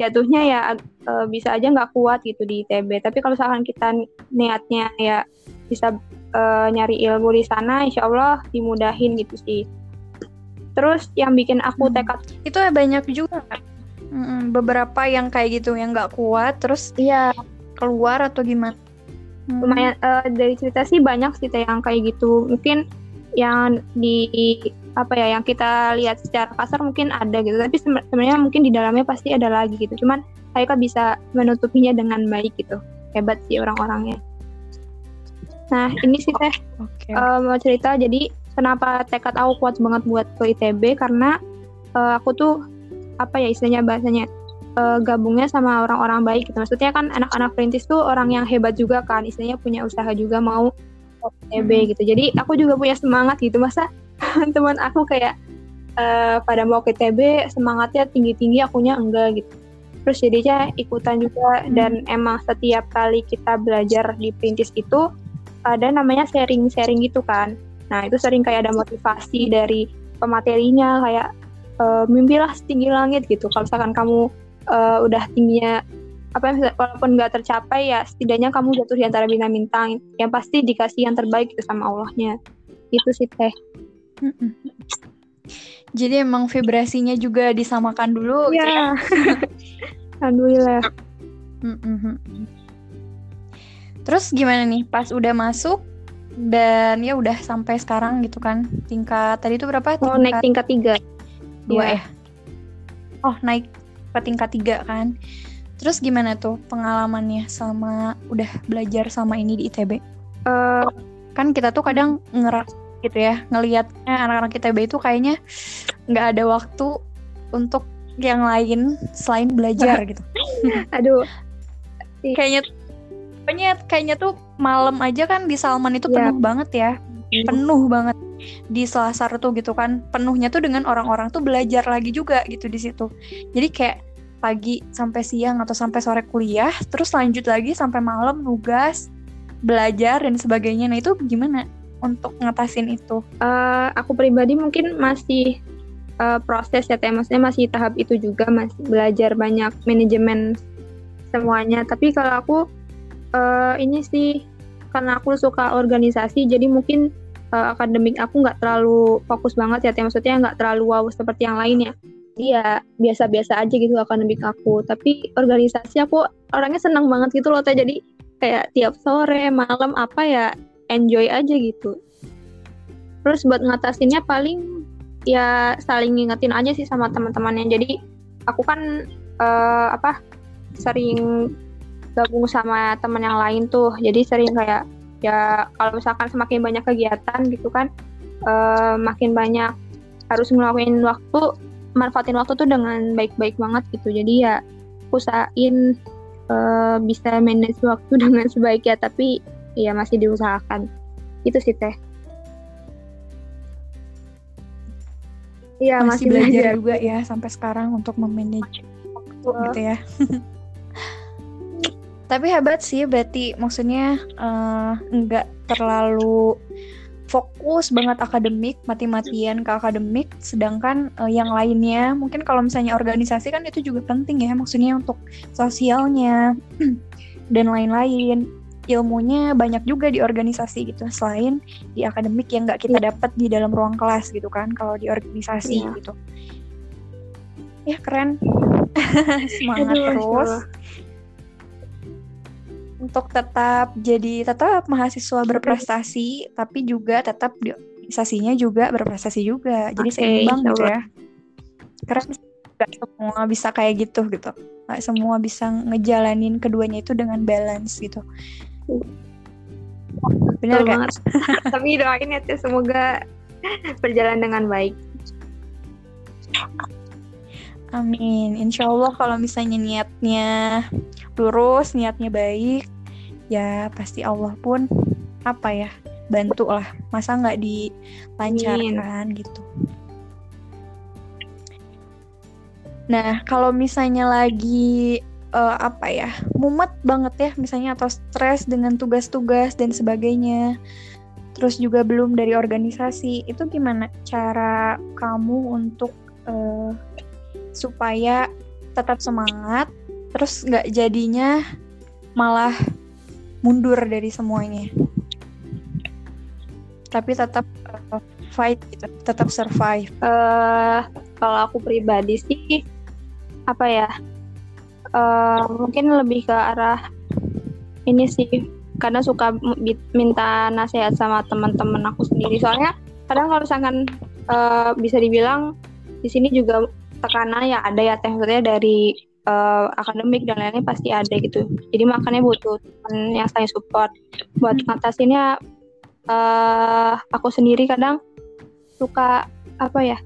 jatuhnya ya uh, bisa aja nggak kuat gitu di ITB tapi kalau misalkan kita niatnya ya bisa uh, nyari ilmu di sana insya Allah dimudahin gitu sih. Terus yang bikin aku hmm. tekad itu banyak juga. Hmm, beberapa yang kayak gitu yang nggak kuat terus iya. keluar atau gimana hmm. lumayan uh, dari cerita sih banyak sih yang kayak gitu. Mungkin yang di apa ya yang kita lihat secara kasar mungkin ada gitu. Tapi sebenarnya mungkin di dalamnya pasti ada lagi gitu. Cuman Haika bisa menutupinya dengan baik gitu. Hebat sih orang-orangnya. Nah ini sih teh. Okay. uh, mau cerita jadi kenapa tekad aku kuat banget buat ke ITB karena uh, aku tuh apa ya istilahnya bahasanya uh, gabungnya sama orang-orang baik gitu. Maksudnya kan anak-anak perintis tuh orang yang hebat juga kan. Istilahnya punya usaha juga mau ITB hmm. gitu. Jadi aku juga punya semangat gitu. Masa teman aku kayak uh, pada mau ke TB semangatnya tinggi-tinggi akunya enggak gitu. Terus jadinya ikutan juga. Hmm. dan emang setiap kali kita belajar di perintis itu ada namanya sharing-sharing gitu kan. Nah itu sering kayak ada motivasi dari pematerinya kayak e, mimpilah setinggi langit gitu. Kalau misalkan kamu uh, udah tingginya apa yang walaupun nggak tercapai ya setidaknya kamu jatuh di antara bintang-bintang yang pasti dikasih yang terbaik itu sama Allahnya. Itu sih teh. Jadi emang vibrasinya juga disamakan dulu ya, ya? alhamdulillah. Terus gimana nih? Pas udah masuk dan ya udah sampai sekarang gitu kan? Tingkat tadi itu berapa? Tingkat oh, naik tingkat tiga. dua ya. ya? Oh naik tingkat tiga kan terus gimana tuh pengalamannya sama udah belajar sama ini di itb uh, kan kita tuh kadang ngeras gitu ya ngelihatnya anak-anak itb itu kayaknya nggak ada waktu untuk yang lain selain belajar gitu aduh kayaknya pokoknya kayaknya tuh malam aja kan di Salman itu iya. penuh yeah. banget ya iya. penuh banget di Selasar tuh gitu kan penuhnya tuh dengan orang-orang tuh belajar lagi juga gitu di situ. Jadi kayak pagi sampai siang atau sampai sore kuliah terus lanjut lagi sampai malam nugas belajar dan sebagainya. Nah itu gimana untuk ngatasin itu? Uh, aku pribadi mungkin masih uh, proses ya teh. Maksudnya masih tahap itu juga masih belajar banyak manajemen semuanya. Tapi kalau aku uh, ini sih karena aku suka organisasi jadi mungkin uh, akademik aku nggak terlalu fokus banget ya maksudnya nggak terlalu wow seperti yang lainnya Iya biasa-biasa aja gitu akademik aku. Tapi organisasi aku orangnya senang banget gitu loh teh. Jadi kayak tiap sore malam apa ya enjoy aja gitu. Terus buat ngatasinnya paling ya saling ngingetin aja sih sama teman-temannya. Jadi aku kan uh, apa sering gabung sama teman yang lain tuh. Jadi sering kayak ya kalau misalkan semakin banyak kegiatan gitu kan uh, makin banyak harus ngelakuin waktu manfaatin waktu tuh dengan baik-baik banget gitu. Jadi ya usahain uh, bisa manage waktu dengan sebaik ya tapi ya masih diusahakan. Itu sih teh. Iya masih, masih belajar, belajar. juga ya sampai sekarang untuk memanage waktu. gitu ya. Tapi hebat sih berarti maksudnya uh, nggak terlalu fokus banget akademik, mati-matian ke akademik, sedangkan uh, yang lainnya mungkin kalau misalnya organisasi kan itu juga penting ya, maksudnya untuk sosialnya dan lain-lain. Ilmunya banyak juga di organisasi gitu, selain di akademik yang nggak kita iya. dapat di dalam ruang kelas gitu kan, kalau di organisasi ya. gitu. Ya keren, semangat Aduh, terus untuk tetap jadi tetap mahasiswa berprestasi tapi juga tetap di organisasinya juga berprestasi juga. Jadi okay, seimbang gitu ya. Karena gak semua bisa kayak gitu gitu. Gak semua bisa ngejalanin keduanya itu dengan balance gitu. Benar kan tapi doain ya semoga berjalan dengan baik. Amin. Insya Allah kalau misalnya niatnya lurus, niatnya baik, ya pasti Allah pun apa ya bantu lah. Masa nggak dilancarkan Amin. gitu. Nah kalau misalnya lagi uh, apa ya mumet banget ya misalnya atau stres dengan tugas-tugas dan sebagainya terus juga belum dari organisasi itu gimana cara kamu untuk uh, supaya tetap semangat terus nggak jadinya malah mundur dari semuanya. Tapi tetap uh, fight gitu tetap survive. Uh, kalau aku pribadi sih apa ya uh, mungkin lebih ke arah ini sih karena suka minta nasihat sama teman-teman aku sendiri. Soalnya kadang kalau misalkan uh, bisa dibilang di sini juga tekanan ya ada ya teh dari uh, akademik dan lainnya pasti ada gitu. Jadi makanya butuh teman yang saya support. Buat hmm. ngatasinnya uh, aku sendiri kadang suka apa ya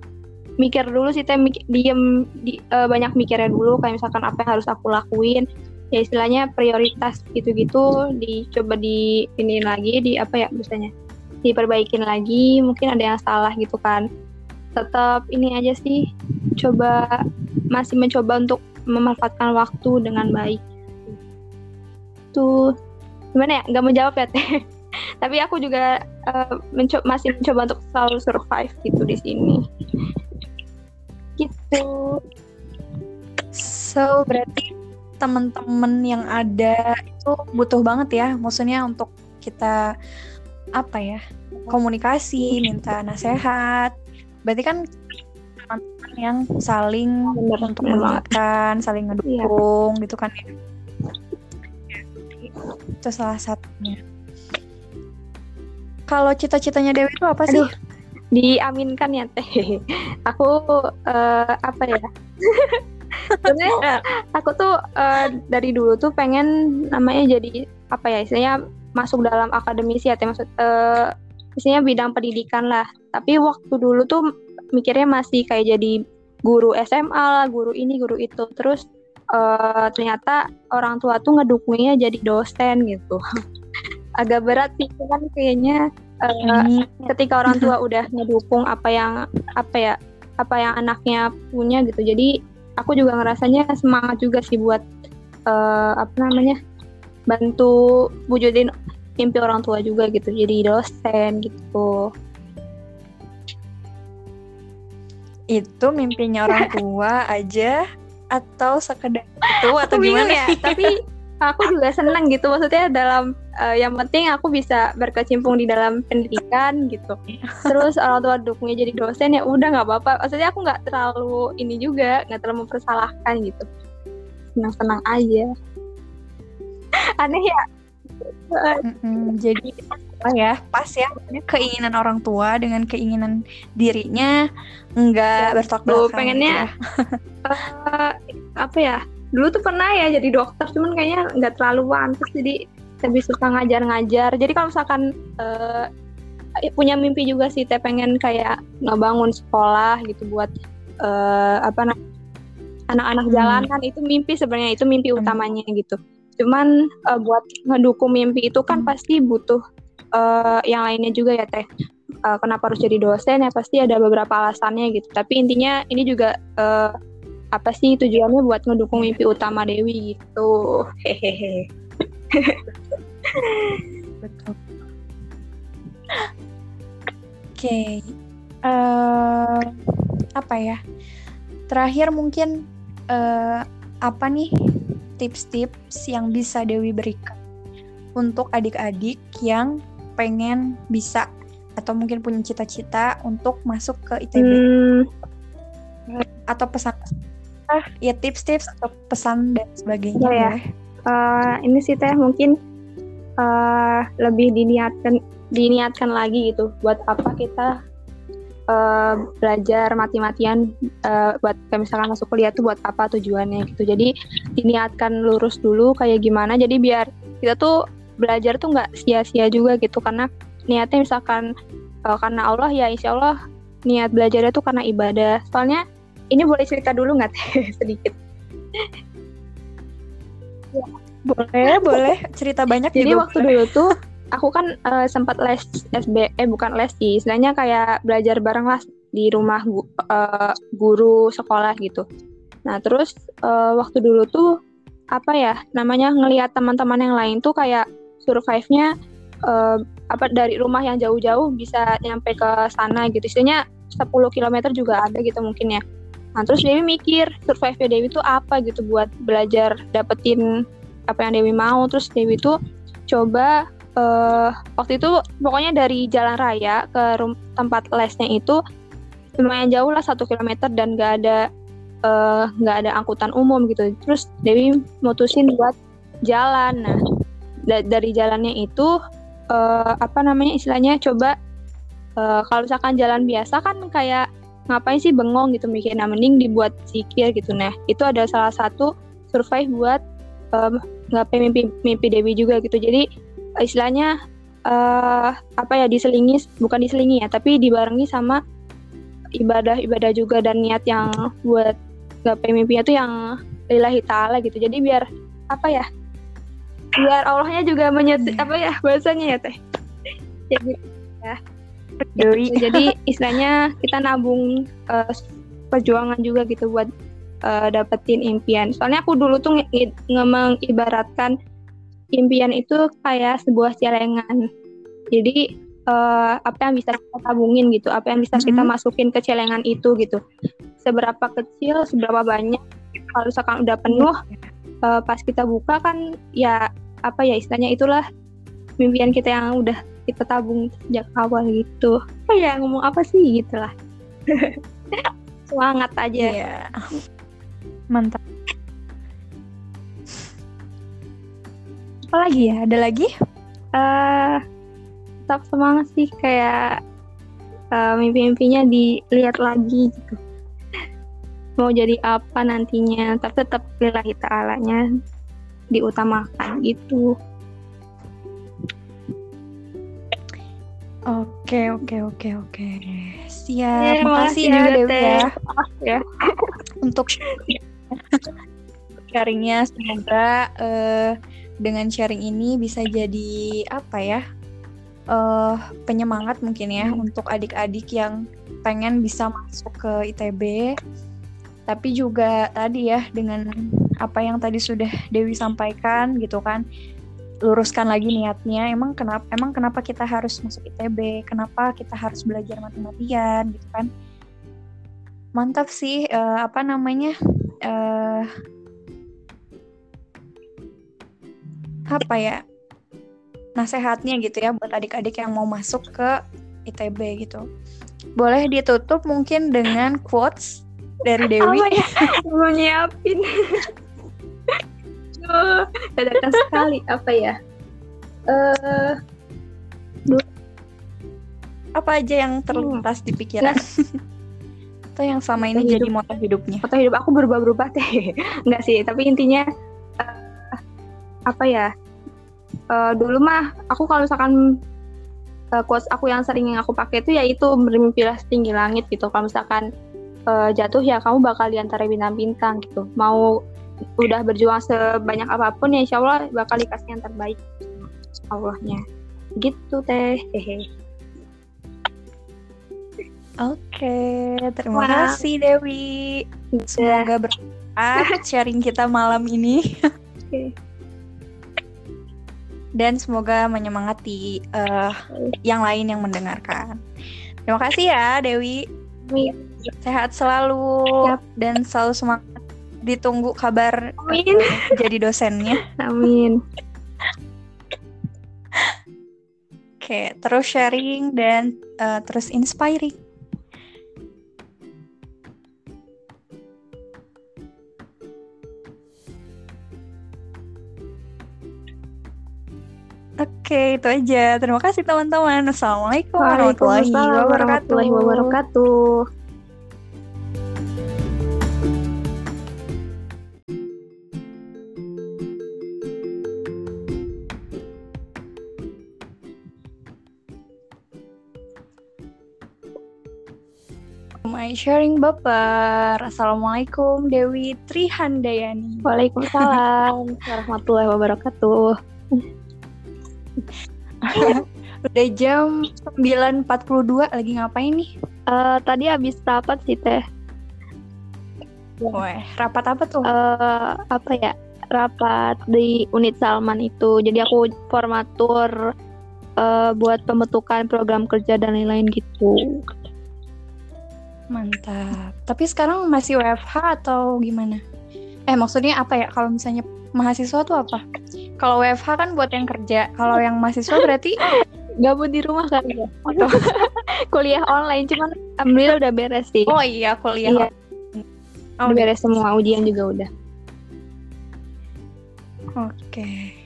mikir dulu sih teh diem di, uh, banyak mikirnya dulu. Kayak misalkan apa yang harus aku lakuin. Ya istilahnya prioritas gitu-gitu dicoba di ini lagi di apa ya misalnya diperbaikin lagi. Mungkin ada yang salah gitu kan. Tetap ini aja sih coba masih mencoba untuk memanfaatkan waktu dengan baik. Tuh gimana ya? Nggak menjawab ya teh. Tapi aku juga uh, masih mencoba untuk selalu survive gitu di sini. Gitu. So berarti teman-teman yang ada itu butuh banget ya, maksudnya untuk kita apa ya komunikasi, minta nasihat. Berarti kan yang saling Bener, untuk banget. mengingatkan, saling ngedukung gitu kan ya. Itu salah satunya. Kalau cita-citanya Dewi itu apa sih? Aduh. Diaminkan ya teh. Aku eh, apa ya? Sebenarnya aku tuh eh, dari dulu tuh pengen namanya jadi apa ya istilahnya masuk dalam akademisi ya teh maksud eh istilahnya bidang pendidikan lah. Tapi waktu dulu tuh mikirnya masih kayak jadi guru SMA lah, guru ini, guru itu. Terus eh, ternyata orang tua tuh ngedukungnya jadi dosen gitu. Agak berat sih kan kayaknya eh, Hmm, ketika orang tua udah ngedukung apa yang apa ya apa yang anaknya punya gitu jadi aku juga ngerasanya semangat juga sih buat eh, apa namanya bantu wujudin mimpi orang tua juga gitu jadi dosen gitu itu mimpinya orang tua aja atau sekedar itu atau gimana? ya tapi aku juga seneng gitu maksudnya dalam eh, yang penting aku bisa berkecimpung di dalam pendidikan gitu. Terus orang tua dukungnya jadi dosen ya udah nggak apa-apa. Maksudnya aku nggak terlalu ini juga nggak terlalu mempersalahkan gitu. Senang-senang aja. Aneh ya? Mm-mm, jadi apa ya pas ya keinginan orang tua dengan keinginan dirinya enggak Ya, bertolak belakang pengennya- gitu. Eh, apa ya dulu tuh pernah ya jadi dokter cuman kayaknya nggak terlalu pantas jadi lebih suka ngajar-ngajar jadi kalau misalkan eh, punya mimpi juga sih teh pengen kayak ngebangun sekolah gitu buat eh, apa namanya anak-anak Hmm. jalanan itu mimpi sebenarnya itu mimpi Hmm. utamanya gitu cuman eh, buat ngedukung mimpi itu kan Hmm. pasti butuh eh, yang lainnya juga ya teh. Eh, kenapa harus jadi dosen ya? Pasti ada beberapa alasannya gitu. Tapi intinya ini juga eh, apa sih tujuannya buat ngedukung mimpi utama Dewi gitu. Hehehe. Oke, eh, apa ya? Terakhir mungkin eh, apa nih tips-tips yang bisa Dewi berikan untuk adik-adik yang pengen bisa atau mungkin punya cita-cita untuk masuk ke ITB Hmm, atau pesan ah, ya tips-tips atau pesan dan sebagainya. Iya ya. boleh. eh, ini sih teh mungkin eh, lebih diniatkan diniatkan lagi gitu buat apa kita eh, belajar mati-matian eh, buat kayak misalkan masuk kuliah tuh buat apa tujuannya gitu. Jadi diniatkan lurus dulu kayak gimana. Jadi biar kita tuh belajar tuh nggak sia-sia juga gitu. Karena niatnya misalkan eh, karena Allah ya insya Allah niat belajarnya tuh karena ibadah. Soalnya ini boleh cerita dulu nggak sedikit. Boleh, boleh. Cerita banyak Jadi juga waktu boleh. dulu tuh aku kan eh, sempat les SB eh bukan les sih, istilahnya kayak belajar bareng lah di rumah gu- eh, guru sekolah gitu. Nah, terus eh, waktu dulu tuh apa ya namanya ngelihat teman-teman yang lain tuh kayak survive-nya eh, apa dari rumah yang jauh-jauh bisa nyampe ke sana gitu. Istilahnya 10 km juga ada gitu mungkin ya. Nah, terus Dewi mikir survive-nya Dewi tuh apa gitu buat belajar dapetin apa yang Dewi mau. Terus Dewi tuh coba eh, waktu itu pokoknya dari jalan raya ke tempat lesnya itu lumayan jauh lah satu kilometer dan gak ada eh, nggak ada angkutan umum gitu. Terus Dewi mutusin buat jalan. Nah da- dari jalannya itu eh, apa namanya istilahnya coba eh, kalau misalkan jalan biasa kan kayak ngapain sih bengong gitu mikir nah mending dibuat zikir gitu. Nah itu ada salah satu survive buat em, ngapain mimpi mimpi Dewi juga gitu. Jadi istilahnya eh apa ya diselingi bukan diselingi ya tapi dibarengi sama ibadah-ibadah juga dan niat yang buat gapai mimpinya tuh yang lillahi ta'ala gitu. Jadi biar apa ya biar Allahnya juga menyet apa ya bahasanya ya teh jadi Dewi. jadi istilahnya kita nabung eh, perjuangan juga gitu buat eh, dapetin impian. Soalnya aku dulu tuh nge- nge- mengibaratkan impian itu kayak sebuah celengan. Jadi eh, apa yang bisa kita tabungin gitu, apa yang bisa kita Mhm. masukin ke celengan itu gitu. Seberapa kecil, seberapa banyak kalau misalkan udah penuh uh, pas kita buka kan ya apa ya istilahnya itulah mimpian kita yang udah kita tabung sejak awal gitu apa ya ngomong apa sih gitulah semangat aja Iya. Mantap. Apa lagi ya? Ada lagi? eh tetap semangat sih kayak eh, mimpi-mimpinya dilihat lagi gitu mau jadi apa nantinya tapi tetap lillahi ta'alanya diutamakan gitu Oke, oke, oke, oke. Ya, Siap. makasih Makasih juga Dewi ya ya untuk sharingnya. Semoga eh, dengan sharing ini bisa jadi apa ya? eh penyemangat mungkin ya untuk adik-adik yang pengen bisa masuk ke ITB. Tapi juga tadi ya dengan apa yang tadi sudah Dewi sampaikan gitu kan luruskan lagi niatnya. Emang kenapa emang kenapa kita harus masuk ITB kenapa kita harus belajar matematikan gitu kan? Mantap sih eh, apa namanya eh apa ya nasehatnya gitu ya buat adik-adik yang mau masuk ke ITB gitu. Boleh ditutup mungkin dengan quotes dari Dewi. apa ya? Belum nyiapin. Dadakan sekali. Apa ya? Eh apa aja yang terlintas di pikiran? Atau yang sama ini Moto jadi hidup. moto hidupnya? Foto hidup. Aku berubah-berubah teh enggak sih tapi intinya eh, apa ya? Eh, dulu mah aku kalau misalkan eh, quotes aku yang sering yang aku pakai itu yaitu bermimpilah setinggi langit gitu. Kalau misalkan eh, jatuh ya kamu bakal di antara bintang-bintang gitu mau udah berjuang sebanyak apa pun ya insya Allah bakal dikasih yang terbaik Allahnya gitu teh hehe Oke, terima kasih Dewi. Semoga bermanfaat sharing kita malam ini. Dan semoga menyemangati eh, yang lain yang mendengarkan. Terima kasih ya Dewi. Amin. Sehat selalu Siap. dan selalu semangat. Ditunggu kabar Amin. jadi dosennya. Amin. Oke, terus sharing dan eh, terus inspiring. Oke, itu aja. Terima kasih teman-teman. Assalamualaikum warahmatullahi Waalaikumsalam wabarakatuh. warahmatullahi wabarakatuh. My sharing baper. Assalamualaikum Dewi Trihandayani. Waalaikumsalam warahmatullahi wabarakatuh. Udah jam 9.42 lagi ngapain nih? Eh, tadi habis rapat sih teh. Wah, rapat apa tuh? Eh, apa ya? Rapat di unit Salman itu. Jadi aku formatur eh, buat pembentukan program kerja dan lain-lain gitu. Mantap. Tapi sekarang masih WFH atau gimana? Eh, maksudnya apa ya? Kalau misalnya mahasiswa tuh apa? Kalau WFH kan buat yang kerja. Kalau yang mahasiswa berarti Gabut di rumah kali ya. Kuliah online cuman alhamdulillah udah beres sih. Oh iya, kuliah. Iya. Oh, udah beres semua ujian juga udah. Oke.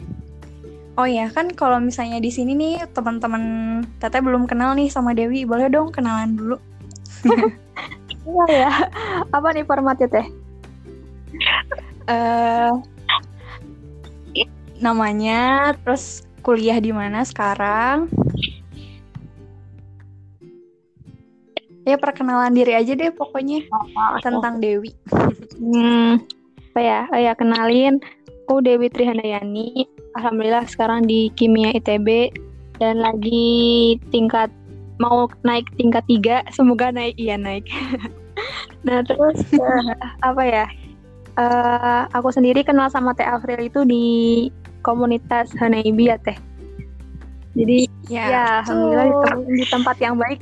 Oh ya kan kalau misalnya di sini nih teman-teman Teteh belum kenal nih sama Dewi, boleh dong kenalan dulu. Iya ya. Apa nih formatnya teh? eh namanya, terus kuliah di mana sekarang? Ya perkenalan diri aja deh pokoknya tentang Dewi. Hmm, apa ya? Oh ya, kenalin. Aku Dewi Trihandayani. Alhamdulillah sekarang di Kimia ITB dan lagi tingkat mau naik tingkat tiga. Semoga naik, iya naik. nah terus eh, apa ya? Eh, aku sendiri kenal sama Teh April itu di komunitas Hanaibi ya Teh. Jadi ya, alhamdulillah di, tem- di tempat yang baik.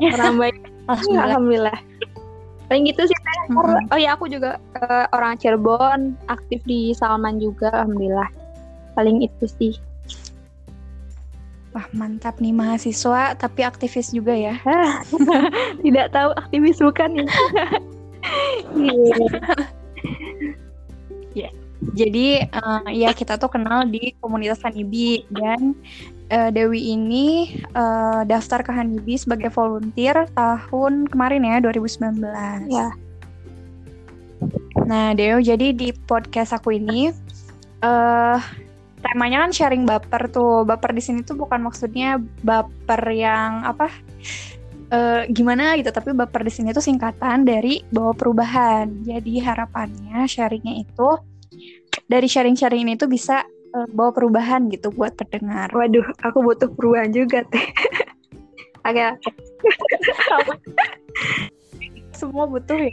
Orang baik. Alhamdulillah. Alhamdulillah. paling gitu sih hmm. oh ya aku juga uh, orang Cirebon aktif di Salman juga alhamdulillah paling itu sih Wah mantap nih mahasiswa tapi aktivis juga ya. Tidak tahu aktivis bukan ya. yeah. Jadi uh, ya kita tuh kenal di komunitas Hanibi dan uh, Dewi ini uh, daftar ke Hanibi sebagai volunteer tahun kemarin ya 2019. Ya. Nah Dewi jadi di podcast aku ini uh, temanya kan sharing baper tuh. Baper di sini tuh bukan maksudnya baper yang apa? Uh, gimana gitu tapi baper di sini tuh singkatan dari bawa perubahan jadi harapannya sharingnya itu dari sharing-sharing ini tuh bisa uh, bawa perubahan gitu buat pendengar. Waduh, aku butuh perubahan juga teh. Agak semua butuh ya.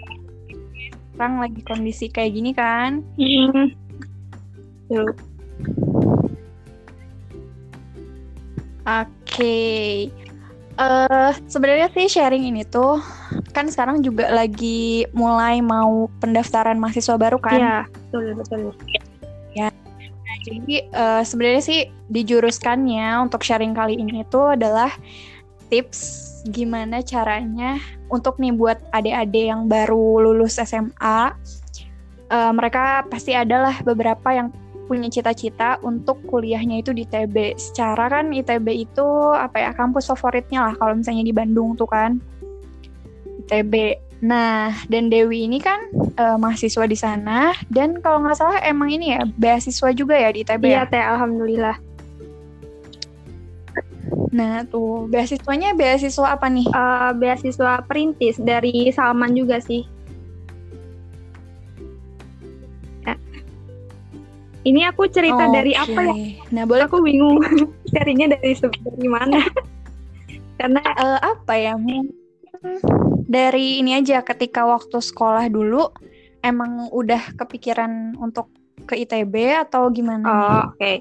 Sekarang lagi kondisi kayak gini kan. Hmm. Oke. Okay. Uh, sebenarnya sih sharing ini tuh kan sekarang juga lagi mulai mau pendaftaran mahasiswa baru kan? Iya, betul betul. Ya. Nah, jadi uh, sebenarnya sih dijuruskannya untuk sharing kali ini tuh adalah tips gimana caranya untuk nih buat adik-adik yang baru lulus SMA. Uh, eh, mereka pasti adalah beberapa yang punya cita-cita untuk kuliahnya itu di ITB. Secara kan ITB itu apa ya kampus favoritnya lah kalau misalnya di Bandung tuh kan. ITB. Nah, dan Dewi ini kan uh, mahasiswa di sana dan kalau nggak salah emang ini ya beasiswa juga ya di ITB. Iya, ya? Teh, alhamdulillah. Nah, tuh beasiswanya beasiswa apa nih? Uh, beasiswa perintis dari Salman juga sih. Ini aku cerita oh, dari apa ya? Nah, boleh aku bingung carinya dari dari mana. Karena uh, apa ya? Dari ini aja ketika waktu sekolah dulu emang udah kepikiran untuk ke ITB atau gimana? Oh, oke. Okay.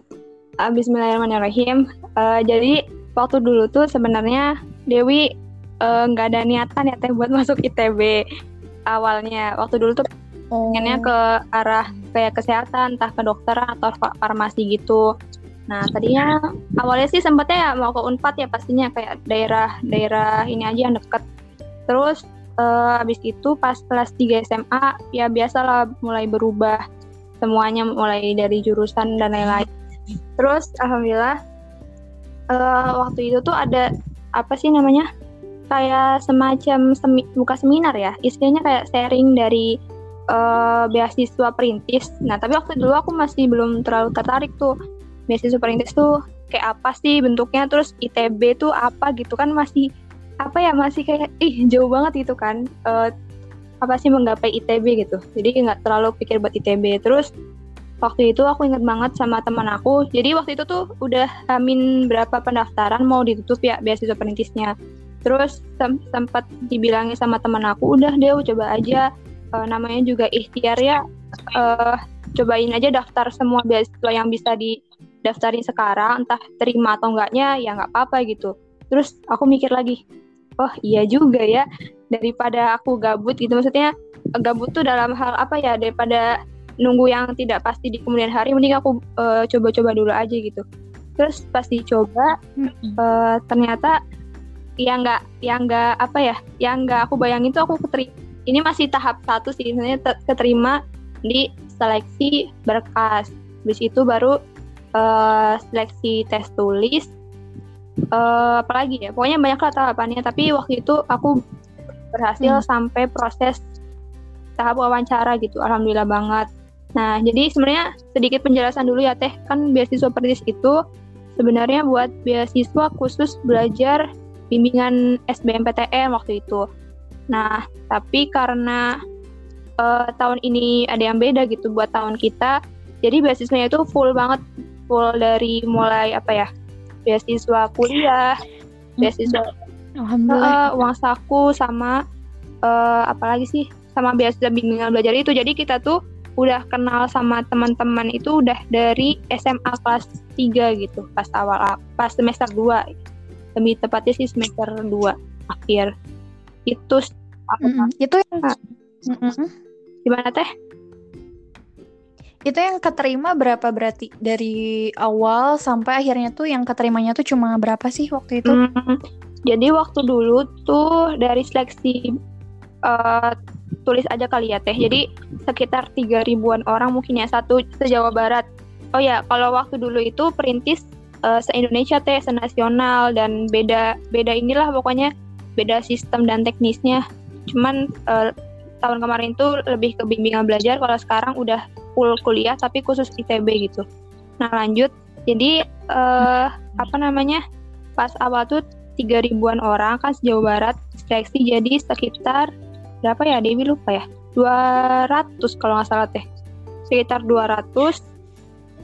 Uh, Bismillahirrahmanirrahim. Uh, jadi waktu dulu tuh sebenarnya Dewi nggak uh, ada niatan ya teh buat masuk ITB awalnya. Waktu dulu tuh oh. pengennya ke arah kayak kesehatan, entah ke dokter atau farmasi gitu. Nah tadinya awalnya sih sempatnya ya mau ke Unpad ya pastinya kayak daerah-daerah ini aja yang deket. Terus uh, habis itu pas kelas 3 SMA ya biasalah mulai berubah semuanya mulai dari jurusan dan lain-lain. Terus alhamdulillah uh, waktu itu tuh ada apa sih namanya kayak semacam semi, buka seminar ya istilahnya kayak sharing dari uh, beasiswa perintis. Nah, tapi waktu dulu aku masih belum terlalu tertarik tuh. Beasiswa perintis tuh kayak apa sih bentuknya, terus ITB tuh apa gitu kan masih apa ya masih kayak ih jauh banget gitu kan. Uh, apa sih menggapai ITB gitu. Jadi nggak terlalu pikir buat ITB. Terus waktu itu aku inget banget sama teman aku. Jadi waktu itu tuh udah hamin berapa pendaftaran mau ditutup ya beasiswa perintisnya. Terus sem sempat dibilangin sama teman aku, udah deh coba aja uh, namanya juga ikhtiar ya. Uh, cobain aja daftar semua beasiswa yang bisa didaftarin sekarang entah terima atau enggaknya ya nggak apa-apa gitu. Terus aku mikir lagi oh iya juga ya daripada aku gabut gitu. Maksudnya gabut tuh dalam hal apa ya daripada nunggu yang tidak pasti di kemudian hari mending aku coba eh, coba-coba dulu aja gitu. Terus pasti coba uh, ternyata yang nggak yang nggak apa ya yang nggak aku bayangin tuh aku keterima ini masih tahap satu sih sebenarnya keterima di seleksi berkas. Habis itu baru uh, seleksi tes tulis. Uh, apalagi ya pokoknya banyak lah tahapannya. Tapi waktu itu aku berhasil hmm. sampai proses tahap wawancara gitu alhamdulillah banget. Nah jadi sebenarnya sedikit penjelasan dulu ya teh. Kan beasiswa perintis itu sebenarnya buat beasiswa khusus belajar bimbingan SBMPTN waktu itu Nah, tapi karena uh, tahun ini ada yang beda gitu buat tahun kita, jadi beasiswanya itu full banget, full dari mulai apa ya, beasiswa kuliah, beasiswa uh, uang saku sama uh, apalagi sih, sama beasiswa bimbingan belajar itu. Jadi kita tuh udah kenal sama teman-teman itu udah dari SMA kelas 3 gitu, pas awal pas semester 2. Lebih tepatnya sih semester 2 akhir itu Mm. Itu yang mm -mm. gimana teh? Itu yang keterima berapa berarti dari awal sampai akhirnya tuh yang keterimanya tuh cuma berapa sih waktu itu? Hmm, jadi waktu dulu tuh dari seleksi uh, tulis aja kali ya teh. Jadi sekitar tiga ribuan orang mungkin ya satu se Jawa Barat. Oh ya, kalau waktu dulu itu perintis uh, se Indonesia teh, se nasional dan beda beda inilah pokoknya beda sistem dan teknisnya. Cuman uh, tahun kemarin tuh lebih ke bimbingan belajar. Kalau sekarang udah full kuliah tapi khusus ITB gitu. Nah lanjut, jadi uh, apa namanya pas awal tuh tiga ribuan orang kan sejauh barat seleksi jadi sekitar berapa ya Dewi lupa ya 200 kalau nggak salah teh sekitar 200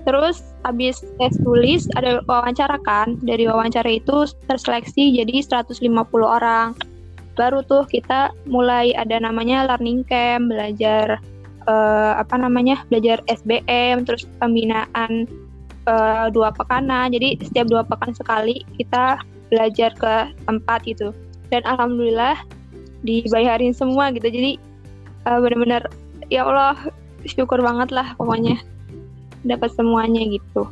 terus habis tes tulis ada wawancara kan? Dari wawancara itu terseleksi jadi 150 orang. Baru tuh kita mulai ada namanya learning camp belajar uh, apa namanya? Belajar SBM terus pembinaan uh, dua pekanan. Jadi setiap dua pekan sekali kita belajar ke tempat gitu. Dan alhamdulillah dibayarin semua gitu. Jadi uh, benar-benar ya Allah syukur banget lah pokoknya dapat semuanya gitu.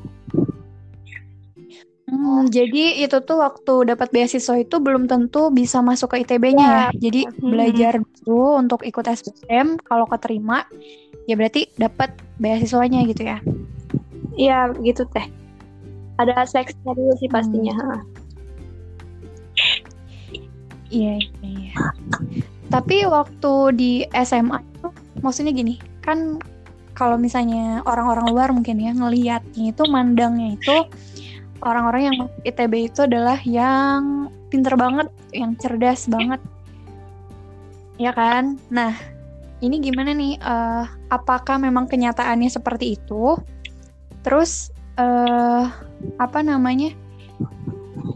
Hmm, jadi itu tuh waktu dapat beasiswa itu belum tentu bisa masuk ke ITB-nya ya. Jadi hmm. belajar dulu untuk ikut SBM kalau keterima ya berarti dapat beasiswanya gitu ya. Iya, gitu teh. Ada seleksinya dulu sih pastinya. Hmm. Iya, iya, iya. Tapi waktu di SMA itu maksudnya gini, kan kalau misalnya orang-orang luar mungkin ya ngelihatnya itu mandangnya itu orang-orang yang ITB itu adalah yang pinter banget, yang cerdas banget. Ya kan? Nah, ini gimana nih? Uh, apakah memang kenyataannya seperti itu? Terus uh, apa namanya?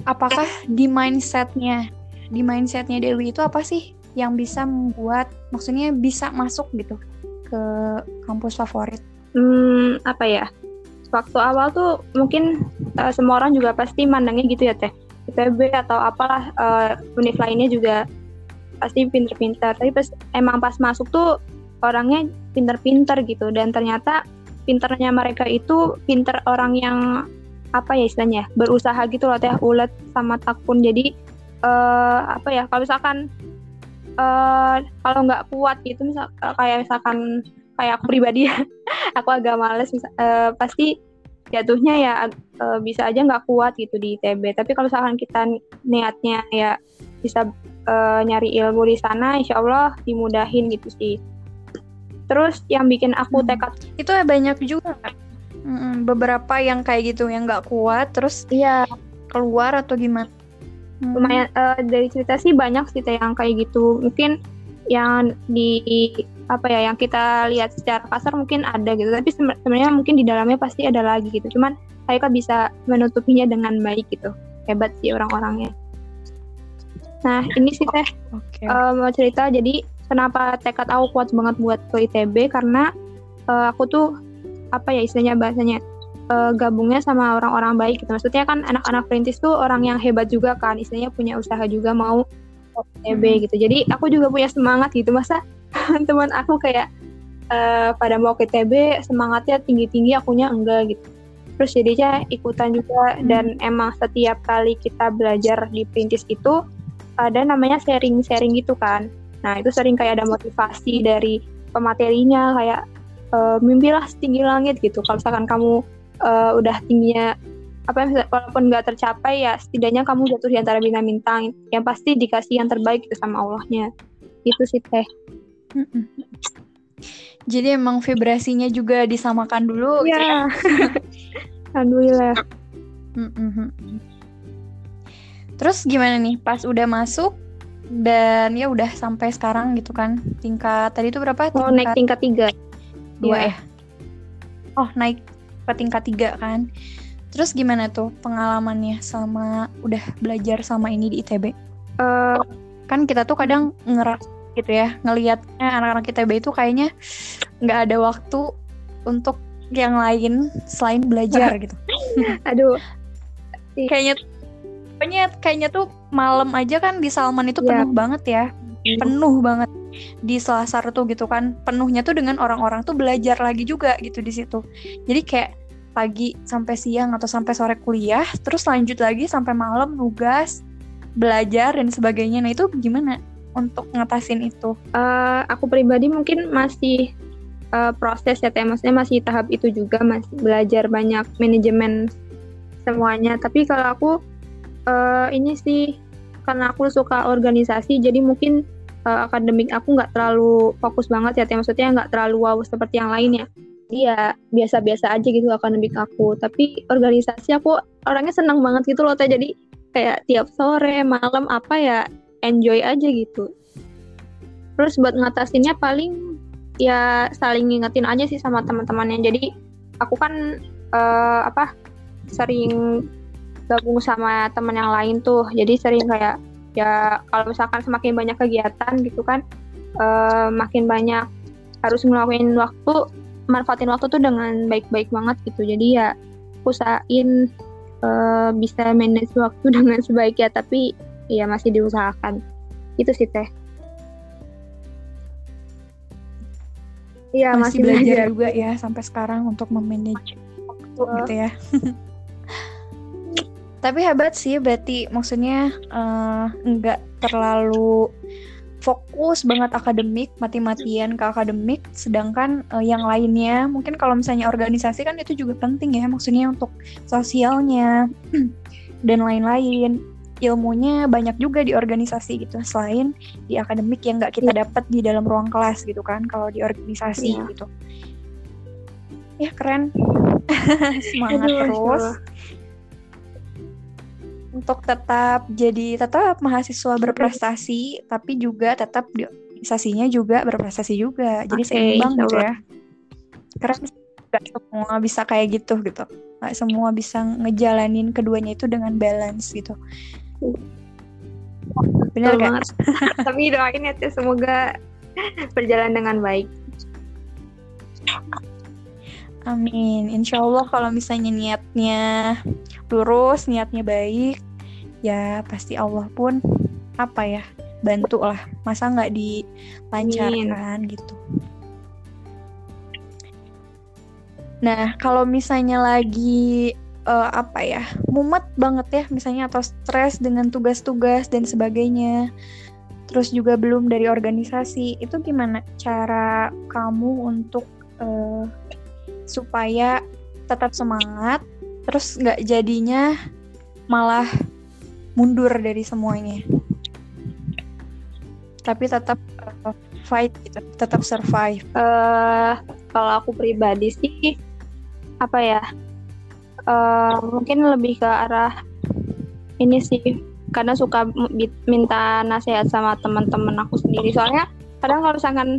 Apakah di mindsetnya di mindsetnya Dewi itu apa sih yang bisa membuat maksudnya bisa masuk gitu ke kampus favorit? Hmm, apa ya? Waktu awal tuh mungkin uh, semua orang juga pasti mandangnya gitu ya teh. IPB atau apalah uh, univ lainnya juga pasti pinter-pinter. Tapi pas emang pas masuk tuh orangnya pinter-pinter gitu dan ternyata pinternya mereka itu pinter orang yang apa ya istilahnya berusaha gitu loh teh ulet sama takun jadi uh, apa ya kalau misalkan uh, kalau nggak kuat gitu misal uh, kayak misalkan kayak aku pribadi ya aku agak males misal, uh, pasti jatuhnya ya uh, bisa aja nggak kuat gitu di ITB tapi kalau misalkan kita niatnya ya bisa uh, nyari ilmu di sana insya Allah dimudahin gitu sih. Terus yang bikin aku hmm. tekad itu banyak juga. Beberapa yang kayak gitu yang nggak kuat terus iya. keluar atau gimana hmm. lumayan uh, dari cerita sih banyak sih yang kayak gitu. Mungkin yang di apa ya yang kita lihat secara kasar mungkin ada gitu. Tapi sebenarnya mungkin di dalamnya pasti ada lagi gitu. Cuman kan bisa menutupinya dengan baik gitu. Hebat sih orang-orangnya. Nah ini sih teh. Okay. uh, eh, mau cerita jadi kenapa tekad aku kuat banget buat ke ITB karena uh, aku tuh apa ya istilahnya bahasanya uh, gabungnya sama orang-orang baik gitu. Maksudnya kan anak-anak perintis tuh orang yang hebat juga kan, istilahnya punya usaha juga mau TB hmm. gitu. Jadi aku juga punya semangat gitu. Masa teman aku kayak uh, pada mau ke TB semangatnya tinggi-tinggi, akunya enggak gitu. Terus jadinya ikutan juga hmm. dan emang setiap kali kita belajar di perintis itu ada namanya sharing-sharing gitu kan. Nah itu sering kayak ada motivasi dari pematerinya kayak e, mimpilah setinggi langit gitu. Kalau misalkan kamu uh, udah tingginya apa walaupun nggak tercapai ya setidaknya kamu jatuh di antara bintang-bintang yang pasti dikasih yang terbaik itu sama Allahnya. Itu sih teh. Jadi emang vibrasinya juga disamakan dulu ya alhamdulillah. Terus gimana nih? Pas udah masuk dan ya udah sampai sekarang gitu kan? Tingkat tadi itu berapa? Tingkat... oh naik tingkat tiga. dua ya, ya? oh naik ke tingkat tiga kan. Terus gimana tuh pengalamannya sama udah belajar sama ini di ITB? Uh, eh, kan kita tuh kadang ngeras gitu ya ngelihatnya anak-anak ITB itu kayaknya nggak ada waktu untuk yang lain selain belajar gitu. Aduh. kayaknya pokoknya kayaknya tuh malam aja kan di Salman itu iya. penuh yeah. banget ya. Penuh banget di Selasar tuh gitu kan. Penuhnya tuh dengan orang-orang tuh belajar lagi juga gitu di situ. Jadi kayak pagi sampai siang atau sampai sore kuliah terus lanjut lagi sampai malam nugas belajar dan sebagainya. Nah itu gimana untuk ngatasin itu? Uh, aku pribadi mungkin masih uh, proses ya teh. Maksudnya masih tahap itu juga masih belajar banyak manajemen semuanya. Tapi kalau aku uh, ini sih karena aku suka organisasi jadi mungkin uh, akademik aku nggak terlalu fokus banget ya maksudnya nggak terlalu wow seperti yang lainnya Iya, biasa-biasa aja gitu akademik aku. Tapi organisasi aku orangnya senang banget gitu loh teh. Jadi kayak tiap sore malam apa ya enjoy aja gitu. Terus buat ngatasinnya paling ya saling ngingetin aja sih sama teman-temannya. Jadi aku kan uh, apa sering gabung sama teman yang lain tuh. Jadi sering kayak ya kalau misalkan semakin banyak kegiatan gitu kan uh, makin banyak harus ngelakuin waktu manfaatin waktu tuh dengan baik-baik banget gitu. Jadi ya usahain uh, bisa manage waktu dengan sebaik ya tapi ya masih diusahakan. Itu sih teh. Iya masih, masih belajar, belajar. juga ya sampai sekarang untuk memanage waktu gitu ya. Tapi hebat sih berarti maksudnya uh, nggak terlalu fokus banget akademik, mati-matian ke akademik, sedangkan uh, yang lainnya mungkin kalau misalnya organisasi kan itu juga penting ya, maksudnya untuk sosialnya dan lain-lain. Ilmunya banyak juga di organisasi gitu, selain di akademik yang nggak kita iya. dapat di dalam ruang kelas gitu kan, kalau di organisasi ya. gitu. Ya keren, semangat Aduh, terus untuk tetap jadi tetap mahasiswa berprestasi tapi juga tetap di organisasinya juga berprestasi juga. Jadi okay, seimbang gitu ya. Karena gak semua bisa kayak gitu gitu. Gak semua bisa ngejalanin keduanya itu dengan balance gitu. Benar kan tapi doain ya semoga berjalan dengan baik. Amin. Insya Allah kalau misalnya niatnya lurus, niatnya baik, ya pasti Allah pun apa ya bantu lah. Masa nggak dilancarkan Amin. gitu. Nah kalau misalnya lagi uh, apa ya mumet banget ya misalnya atau stres dengan tugas-tugas dan sebagainya terus juga belum dari organisasi itu gimana cara kamu untuk uh, supaya tetap semangat terus nggak jadinya malah mundur dari semuanya. Tapi tetap uh, fight gitu tetap survive. Uh, kalau aku pribadi sih apa ya uh, mungkin lebih ke arah ini sih karena suka minta nasihat sama teman-teman aku sendiri. Soalnya kadang kalau misalkan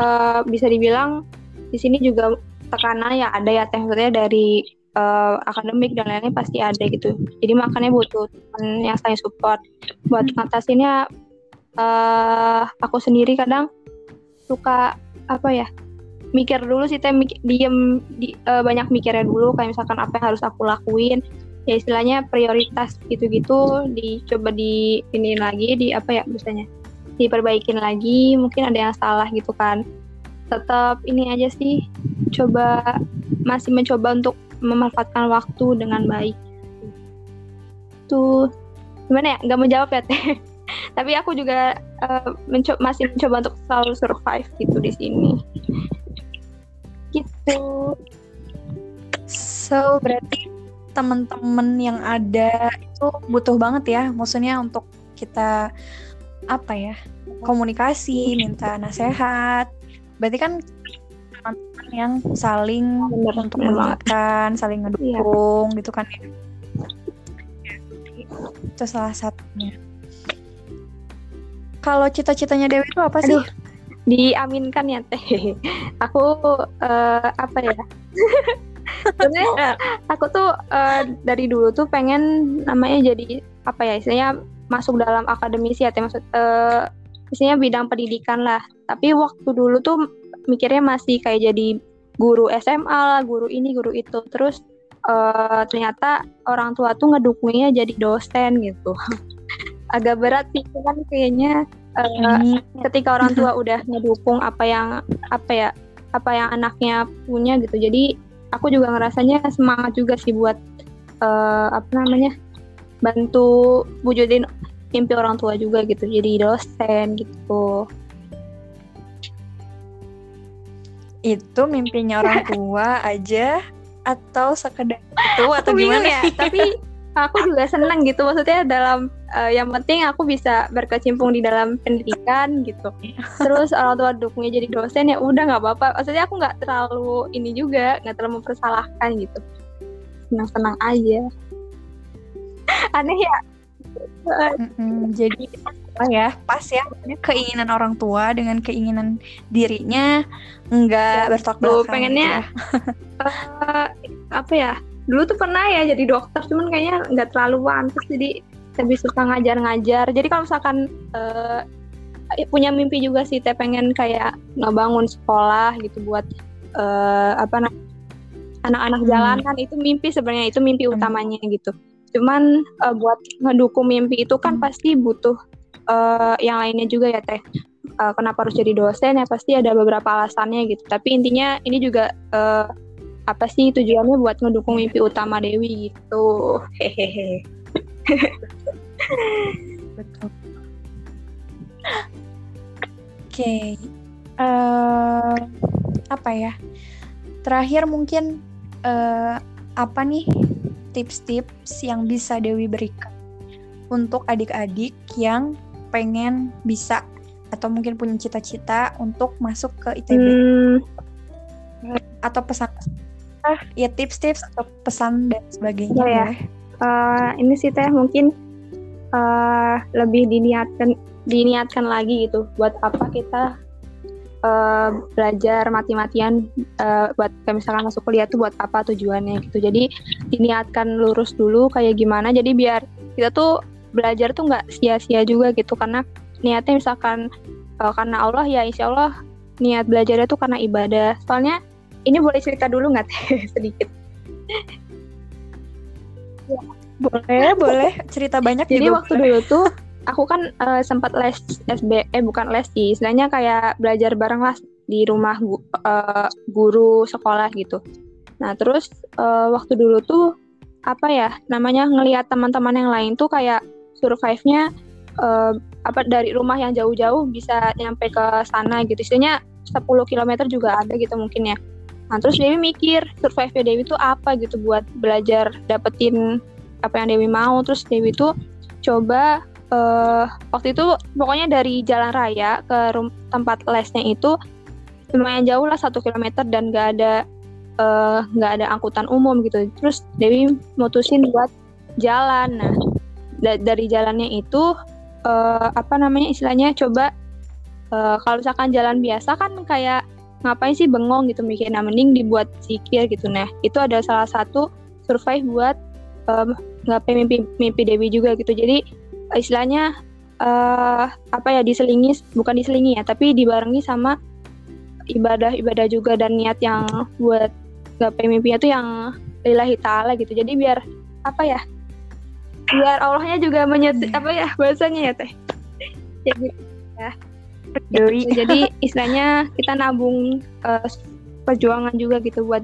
uh, bisa dibilang di sini juga tekanan ya ada ya maksudnya dari uh, akademik dan lainnya pasti ada gitu. Jadi makanya butuh teman yang saya support. Buat hmm. ngatasinnya uh, aku sendiri kadang suka apa ya mikir dulu sih teh diem di, uh, banyak mikirnya dulu. Kayak misalkan apa yang harus aku lakuin. Ya istilahnya prioritas gitu-gitu dicoba di ini lagi di apa ya misalnya diperbaikin lagi. Mungkin ada yang salah gitu kan. Tetap ini aja sih coba masih mencoba untuk memanfaatkan waktu dengan baik. Tuh gimana ya? Nggak menjawab ya teh. Tapi aku juga uh, menco masih mencoba untuk selalu survive gitu di sini. Gitu. So berarti teman-teman yang ada itu butuh banget ya? Maksudnya untuk kita apa ya komunikasi minta nasihat. Berarti kan yang saling Bener, untuk menguatkan, saling ngedukung iya. gitu kan ya. Itu salah satunya. Kalau cita-citanya Dewi itu apa sih? Aduh, diaminkan ya Teh. Aku uh, apa ya? Sebenarnya aku tuh uh, dari dulu tuh pengen namanya jadi apa ya istilahnya masuk dalam akademisi ya Teh maksud uh, isinya bidang pendidikan lah tapi waktu dulu tuh mikirnya masih kayak jadi guru SMA lah guru ini guru itu. Terus uh, ternyata orang tua tuh ngedukungnya jadi dosen gitu. Agak berat sih kan kayaknya uh, ketika orang tua udah ngedukung apa yang apa ya apa yang anaknya punya gitu. Jadi aku juga ngerasanya semangat juga sih buat uh, apa namanya bantu wujudin mimpi orang tua juga gitu. Jadi dosen gitu itu mimpinya orang tua aja atau sekedar itu atau gimana ya tapi aku juga senang gitu maksudnya dalam uh, yang penting aku bisa berkecimpung di dalam pendidikan gitu. Terus orang tua dukungnya jadi dosen ya udah nggak apa-apa. Maksudnya aku nggak terlalu ini juga nggak terlalu mempersalahkan gitu. Senang-senang aja. Aneh ya? Mm-mm, jadi apa ya? Pas ya keinginan orang tua dengan keinginan dirinya enggak ya, bertolak belakang pengennya ya. uh, apa ya? Dulu tuh pernah ya jadi dokter cuman kayaknya nggak terlalu pantas. Jadi lebih suka ngajar-ngajar. Jadi kalau misalkan uh, punya mimpi juga sih teh pengen kayak ngebangun sekolah gitu buat uh, apa anak-anak hmm. jalanan. Itu mimpi sebenarnya itu mimpi hmm. utamanya gitu. Cuman uh, buat ngedukung mimpi itu kan pasti butuh uh, yang lainnya juga ya teh. Uh, kenapa harus jadi dosen ya? Pasti ada beberapa alasannya gitu. Tapi intinya ini juga uh, apa sih tujuannya buat ngedukung mimpi utama Dewi gitu. Hehehe. Betul. Oke uh, apa ya? Terakhir mungkin uh, apa nih tips-tips yang bisa Dewi berikan untuk adik-adik yang pengen bisa atau mungkin punya cita-cita untuk masuk ke ITB hmm. atau pesan ah, ya tips-tips atau pesan dan sebagainya ya, ya. Uh, ini sih teh mungkin uh, lebih diniatkan diniatkan lagi gitu buat apa kita uh, belajar mati-matian uh, buat kayak misalkan masuk kuliah tuh buat apa tujuannya gitu jadi diniatkan lurus dulu kayak gimana jadi biar kita tuh belajar tuh nggak sia-sia juga gitu. Karena niatnya misalkan uh, karena Allah ya insya Allah niat belajarnya tuh karena ibadah. Soalnya ini boleh cerita dulu nggak sedikit. Boleh boleh. Cerita banyak jadi waktu dulu tuh aku kan uh, sempat les SB eh bukan les sih. Istilahnya kayak belajar bareng lah di rumah gu, uh, guru sekolah gitu. Nah terus uh, waktu dulu tuh apa ya namanya ngelihat teman-teman yang lain tuh kayak survive-nya uh, apa dari rumah yang jauh-jauh bisa nyampe ke sana gitu. Istilahnya 10 km juga ada gitu mungkin ya. Nah terus Dewi mikir survive-nya Dewi tuh apa gitu buat belajar dapetin apa yang Dewi mau. Terus Dewi tuh coba uh, waktu itu pokoknya dari jalan raya ke tempat lesnya itu lumayan jauh lah satu kilometer dan gak ada eh, nggak uh, ada angkutan umum gitu. Terus Dewi mutusin buat jalan. Nah da dari jalannya itu uh, apa namanya istilahnya coba uh, kalau misalkan jalan biasa kan kayak ngapain sih bengong gitu mikir nah mending dibuat zikir gitu. Nah itu ada salah satu survive buat ngapain mimpi mimpi Dewi juga gitu. Jadi istilahnya uh, apa ya diselingi bukan diselingi ya tapi dibarengi sama ibadah-ibadah juga dan niat yang buat gapai mimpinya tuh yang lillahi ta'ala gitu. Jadi biar apa ya biar Allahnya juga menyet hmm. apa ya bahasanya ya teh jadi ya jadi, jadi istilahnya kita nabung uh, perjuangan juga gitu buat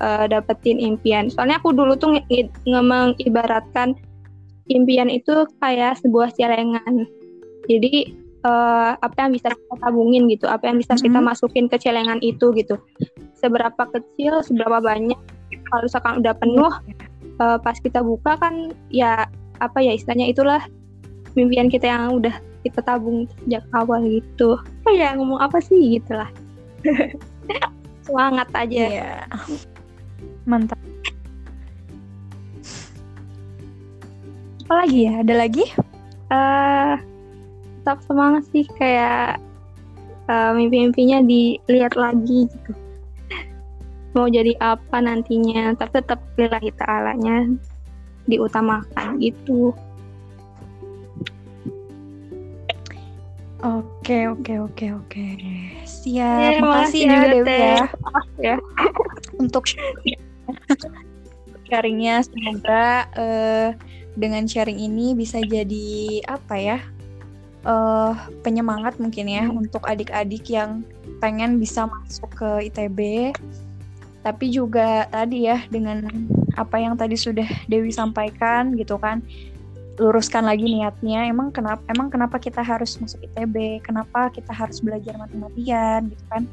uh, dapetin impian soalnya aku dulu tuh nge mengibaratkan impian itu kayak sebuah celengan. Jadi uh, apa yang bisa kita tabungin gitu, apa yang bisa kita mm-hmm. masukin ke celengan itu gitu. Seberapa kecil, seberapa banyak. Kalau misalkan udah penuh, uh, pas kita buka kan ya apa ya istilahnya itulah mimpian kita yang udah kita tabung sejak awal gitu. Oh ya ngomong apa sih gitulah. Semangat aja. Yeah. Mantap. apa lagi ya ada lagi uh, tetap semangat sih kayak uh, mimpi-mimpinya dilihat lagi gitu mau jadi apa nantinya tapi tetap lillahi ta'alanya diutamakan gitu Oke oke oke oke siap. Ya, Makasih juga Dewi ya. ya. Untuk sharingnya semoga uh, dengan sharing ini bisa jadi apa ya uh, penyemangat mungkin ya hmm. untuk adik-adik yang pengen bisa masuk ke ITB. Tapi juga tadi ya dengan apa yang tadi sudah Dewi sampaikan gitu kan, luruskan lagi niatnya. Emang kenapa emang kenapa kita harus masuk ITB? Kenapa kita harus belajar matematikan gitu kan?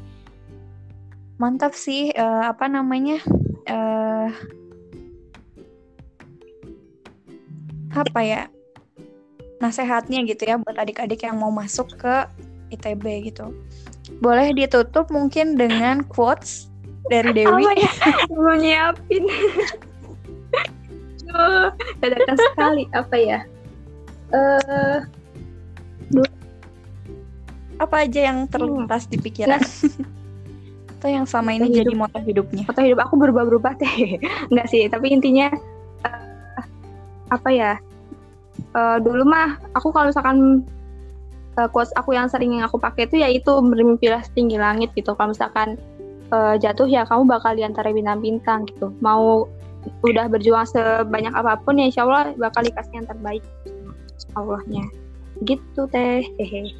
Mantap sih uh, apa namanya? Uh, apa ya? nasehatnya gitu ya buat adik-adik yang mau masuk ke ITB gitu. Boleh ditutup mungkin dengan quotes dari Dewi. Apa ya? Mau nyiapin. dadakan sekali. Apa ya? Uh, apa aja yang terlintas di pikiran? Atau yang sama ini hidup. jadi moto hidupnya? Moto hidup aku berubah-berubah teh. Enggak sih, tapi intinya uh, apa ya? uh, dulu mah aku kalau misalkan uh, quotes aku yang sering yang aku pakai itu yaitu bermimpilah setinggi langit gitu kalau misalkan uh, jatuh ya kamu bakal di antara bintang-bintang gitu mau udah berjuang sebanyak apa pun ya insya Allah bakal dikasih yang terbaik Allahnya gitu teh hehe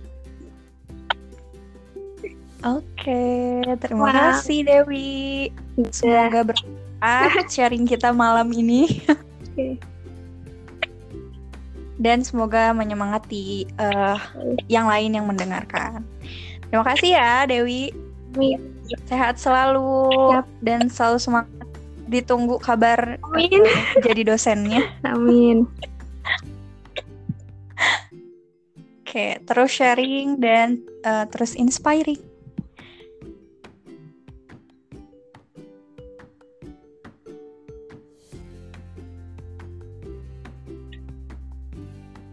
Oke, terima wow. kasih Dewi. Iya. Semoga bermanfaat sharing kita malam ini. Dan semoga menyemangati uh, yang lain yang mendengarkan. Terima kasih ya Dewi. Sehat selalu Siap. dan selalu semangat. Ditunggu kabar Amin. jadi dosennya. Amin. Oke, terus sharing dan uh, terus inspiring.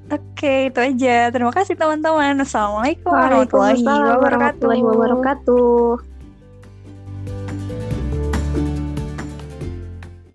Oke, itu aja. Terima kasih teman-teman. Assalamualaikum warahmatullahi wabarakatuh. warahmatullahi wabarakatuh.